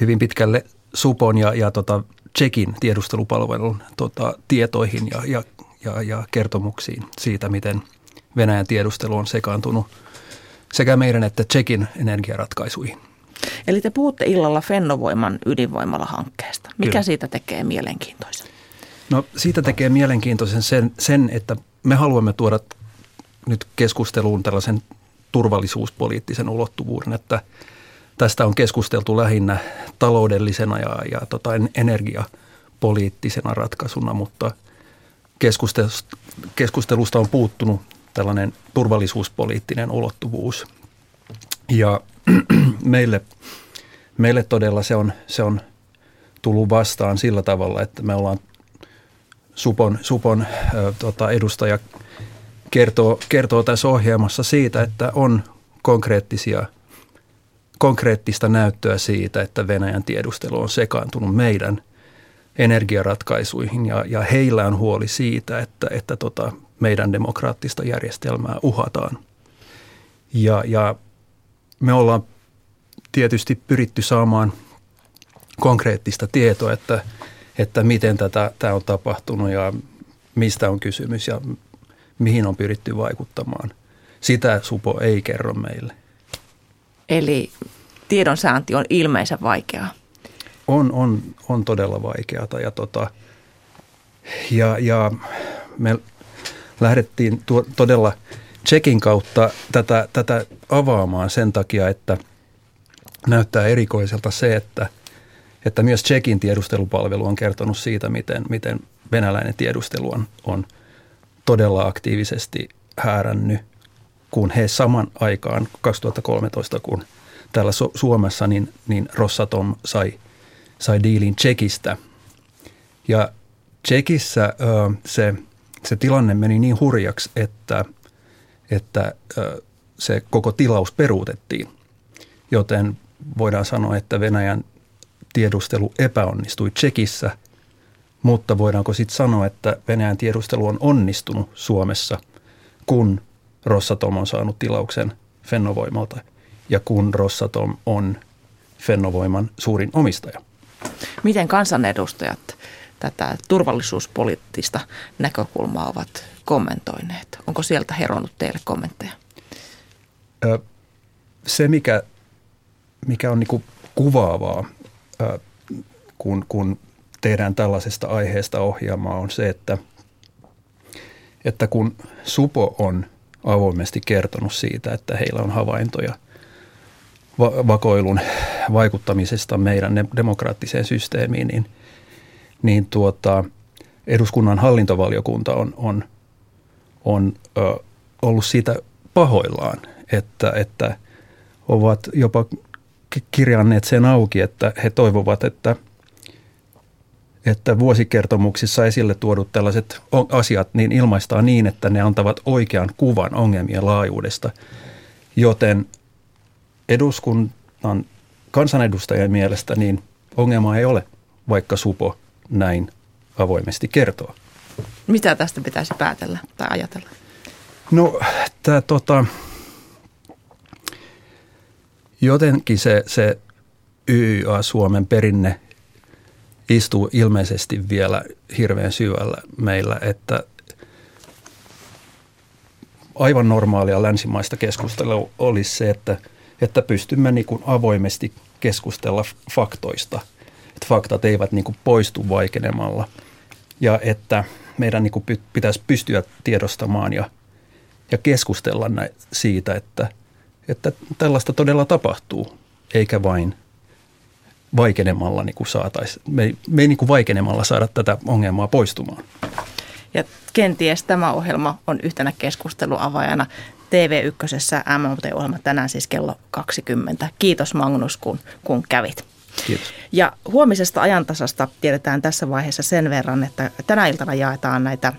hyvin pitkälle Supon ja, ja tota Tsekin tiedustelupalvelun tota, tietoihin ja, ja, ja, ja kertomuksiin siitä, miten Venäjän tiedustelu on sekaantunut – sekä meidän että Tsekin energiaratkaisuihin. Eli te puhutte illalla Fennovoiman ydinvoimala-hankkeesta. Mikä Kyllä. siitä tekee mielenkiintoisen? No siitä tekee mielenkiintoisen sen, sen, että me haluamme tuoda nyt keskusteluun tällaisen turvallisuuspoliittisen ulottuvuuden, että tästä on keskusteltu lähinnä taloudellisena ja, ja tota, energiapoliittisena ratkaisuna, mutta keskustelusta on puuttunut tällainen turvallisuuspoliittinen ulottuvuus. Ja meille, meille todella se on, se on tullut vastaan sillä tavalla, että me ollaan Supon, Supon äh, tota, edustaja kertoo, kertoo tässä ohjelmassa siitä, että on konkreettisia, konkreettista näyttöä siitä, että Venäjän tiedustelu on sekaantunut meidän energiaratkaisuihin ja, ja heillä on huoli siitä, että, että tota, meidän demokraattista järjestelmää uhataan. Ja, ja me ollaan tietysti pyritty saamaan konkreettista tietoa, että, että miten tätä, tämä on tapahtunut ja mistä on kysymys ja mihin on pyritty vaikuttamaan. Sitä Supo ei kerro meille. Eli tiedonsaanti on ilmeisen vaikeaa. On, on, on todella vaikeata ja, tota, ja, ja me lähdettiin tuo, todella Tsekin kautta tätä, tätä avaamaan sen takia, että näyttää erikoiselta se, että, että myös Tsekin tiedustelupalvelu on kertonut siitä, miten, miten venäläinen tiedustelu on, on todella aktiivisesti häärännyt, kun he saman aikaan 2013, kun täällä Suomessa, niin, niin Rossatom sai, sai diilin Tsekistä. Ja Tsekissä se, se tilanne meni niin hurjaksi, että, että se koko tilaus peruutettiin. Joten voidaan sanoa, että Venäjän tiedustelu epäonnistui Tsekissä, mutta voidaanko sitten sanoa, että Venäjän tiedustelu on onnistunut Suomessa, kun Rossatom on saanut tilauksen Fennovoimalta ja kun Rossatom on Fennovoiman suurin omistaja. Miten kansanedustajat tätä turvallisuuspoliittista näkökulmaa ovat kommentoineet? Onko sieltä heronnut teille kommentteja? Se, mikä, mikä on niin kuvaavaa, kun, kun tehdään tällaisesta aiheesta ohjelmaa, on se, että, että kun Supo on avoimesti kertonut siitä, että heillä on havaintoja vakoilun vaikuttamisesta meidän demokraattiseen systeemiin, niin, niin tuota, eduskunnan hallintovaliokunta on, on, on ö, ollut siitä pahoillaan, että, että ovat jopa kirjanneet sen auki, että he toivovat, että, että vuosikertomuksissa esille tuodut tällaiset asiat niin ilmaistaan niin, että ne antavat oikean kuvan ongelmien laajuudesta. Joten eduskunnan kansanedustajien mielestä niin ongelma ei ole, vaikka Supo näin avoimesti kertoo. Mitä tästä pitäisi päätellä tai ajatella? No, tämä tota, jotenkin se, se YYA Suomen perinne istuu ilmeisesti vielä hirveän syvällä meillä, että aivan normaalia länsimaista keskustelua olisi se, että, että pystymme niin kuin avoimesti keskustella faktoista. Että faktat eivät niin kuin poistu vaikenemalla ja että meidän niin kuin pitäisi pystyä tiedostamaan ja, ja keskustella siitä, että – että tällaista todella tapahtuu, eikä vain vaikenemalla niin saataisiin, me ei, me ei niin kuin vaikenemalla saada tätä ongelmaa poistumaan. Ja kenties tämä ohjelma on yhtenä keskusteluavajana TV1 MMT-ohjelma tänään siis kello 20. Kiitos Magnus, kun, kun kävit. Kiitos. Ja huomisesta ajantasasta tiedetään tässä vaiheessa sen verran, että tänä iltana jaetaan näitä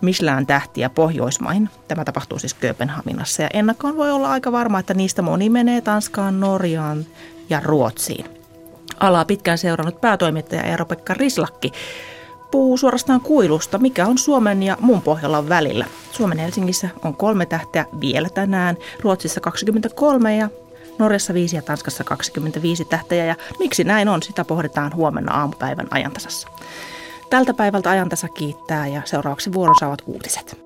Michelin tähtiä Pohjoismaihin. Tämä tapahtuu siis Kööpenhaminassa ja ennakkoon voi olla aika varma, että niistä moni menee Tanskaan, Norjaan ja Ruotsiin. Alaa pitkään seurannut päätoimittaja Eero-Pekka Rislakki puhuu suorastaan kuilusta, mikä on Suomen ja muun Pohjolan välillä. Suomen Helsingissä on kolme tähteä vielä tänään, Ruotsissa 23 ja Norjassa 5 ja Tanskassa 25 tähteä ja miksi näin on, sitä pohditaan huomenna aamupäivän ajantasassa. Tältä päivältä ajantasa kiittää ja seuraavaksi vuoron saavat uutiset.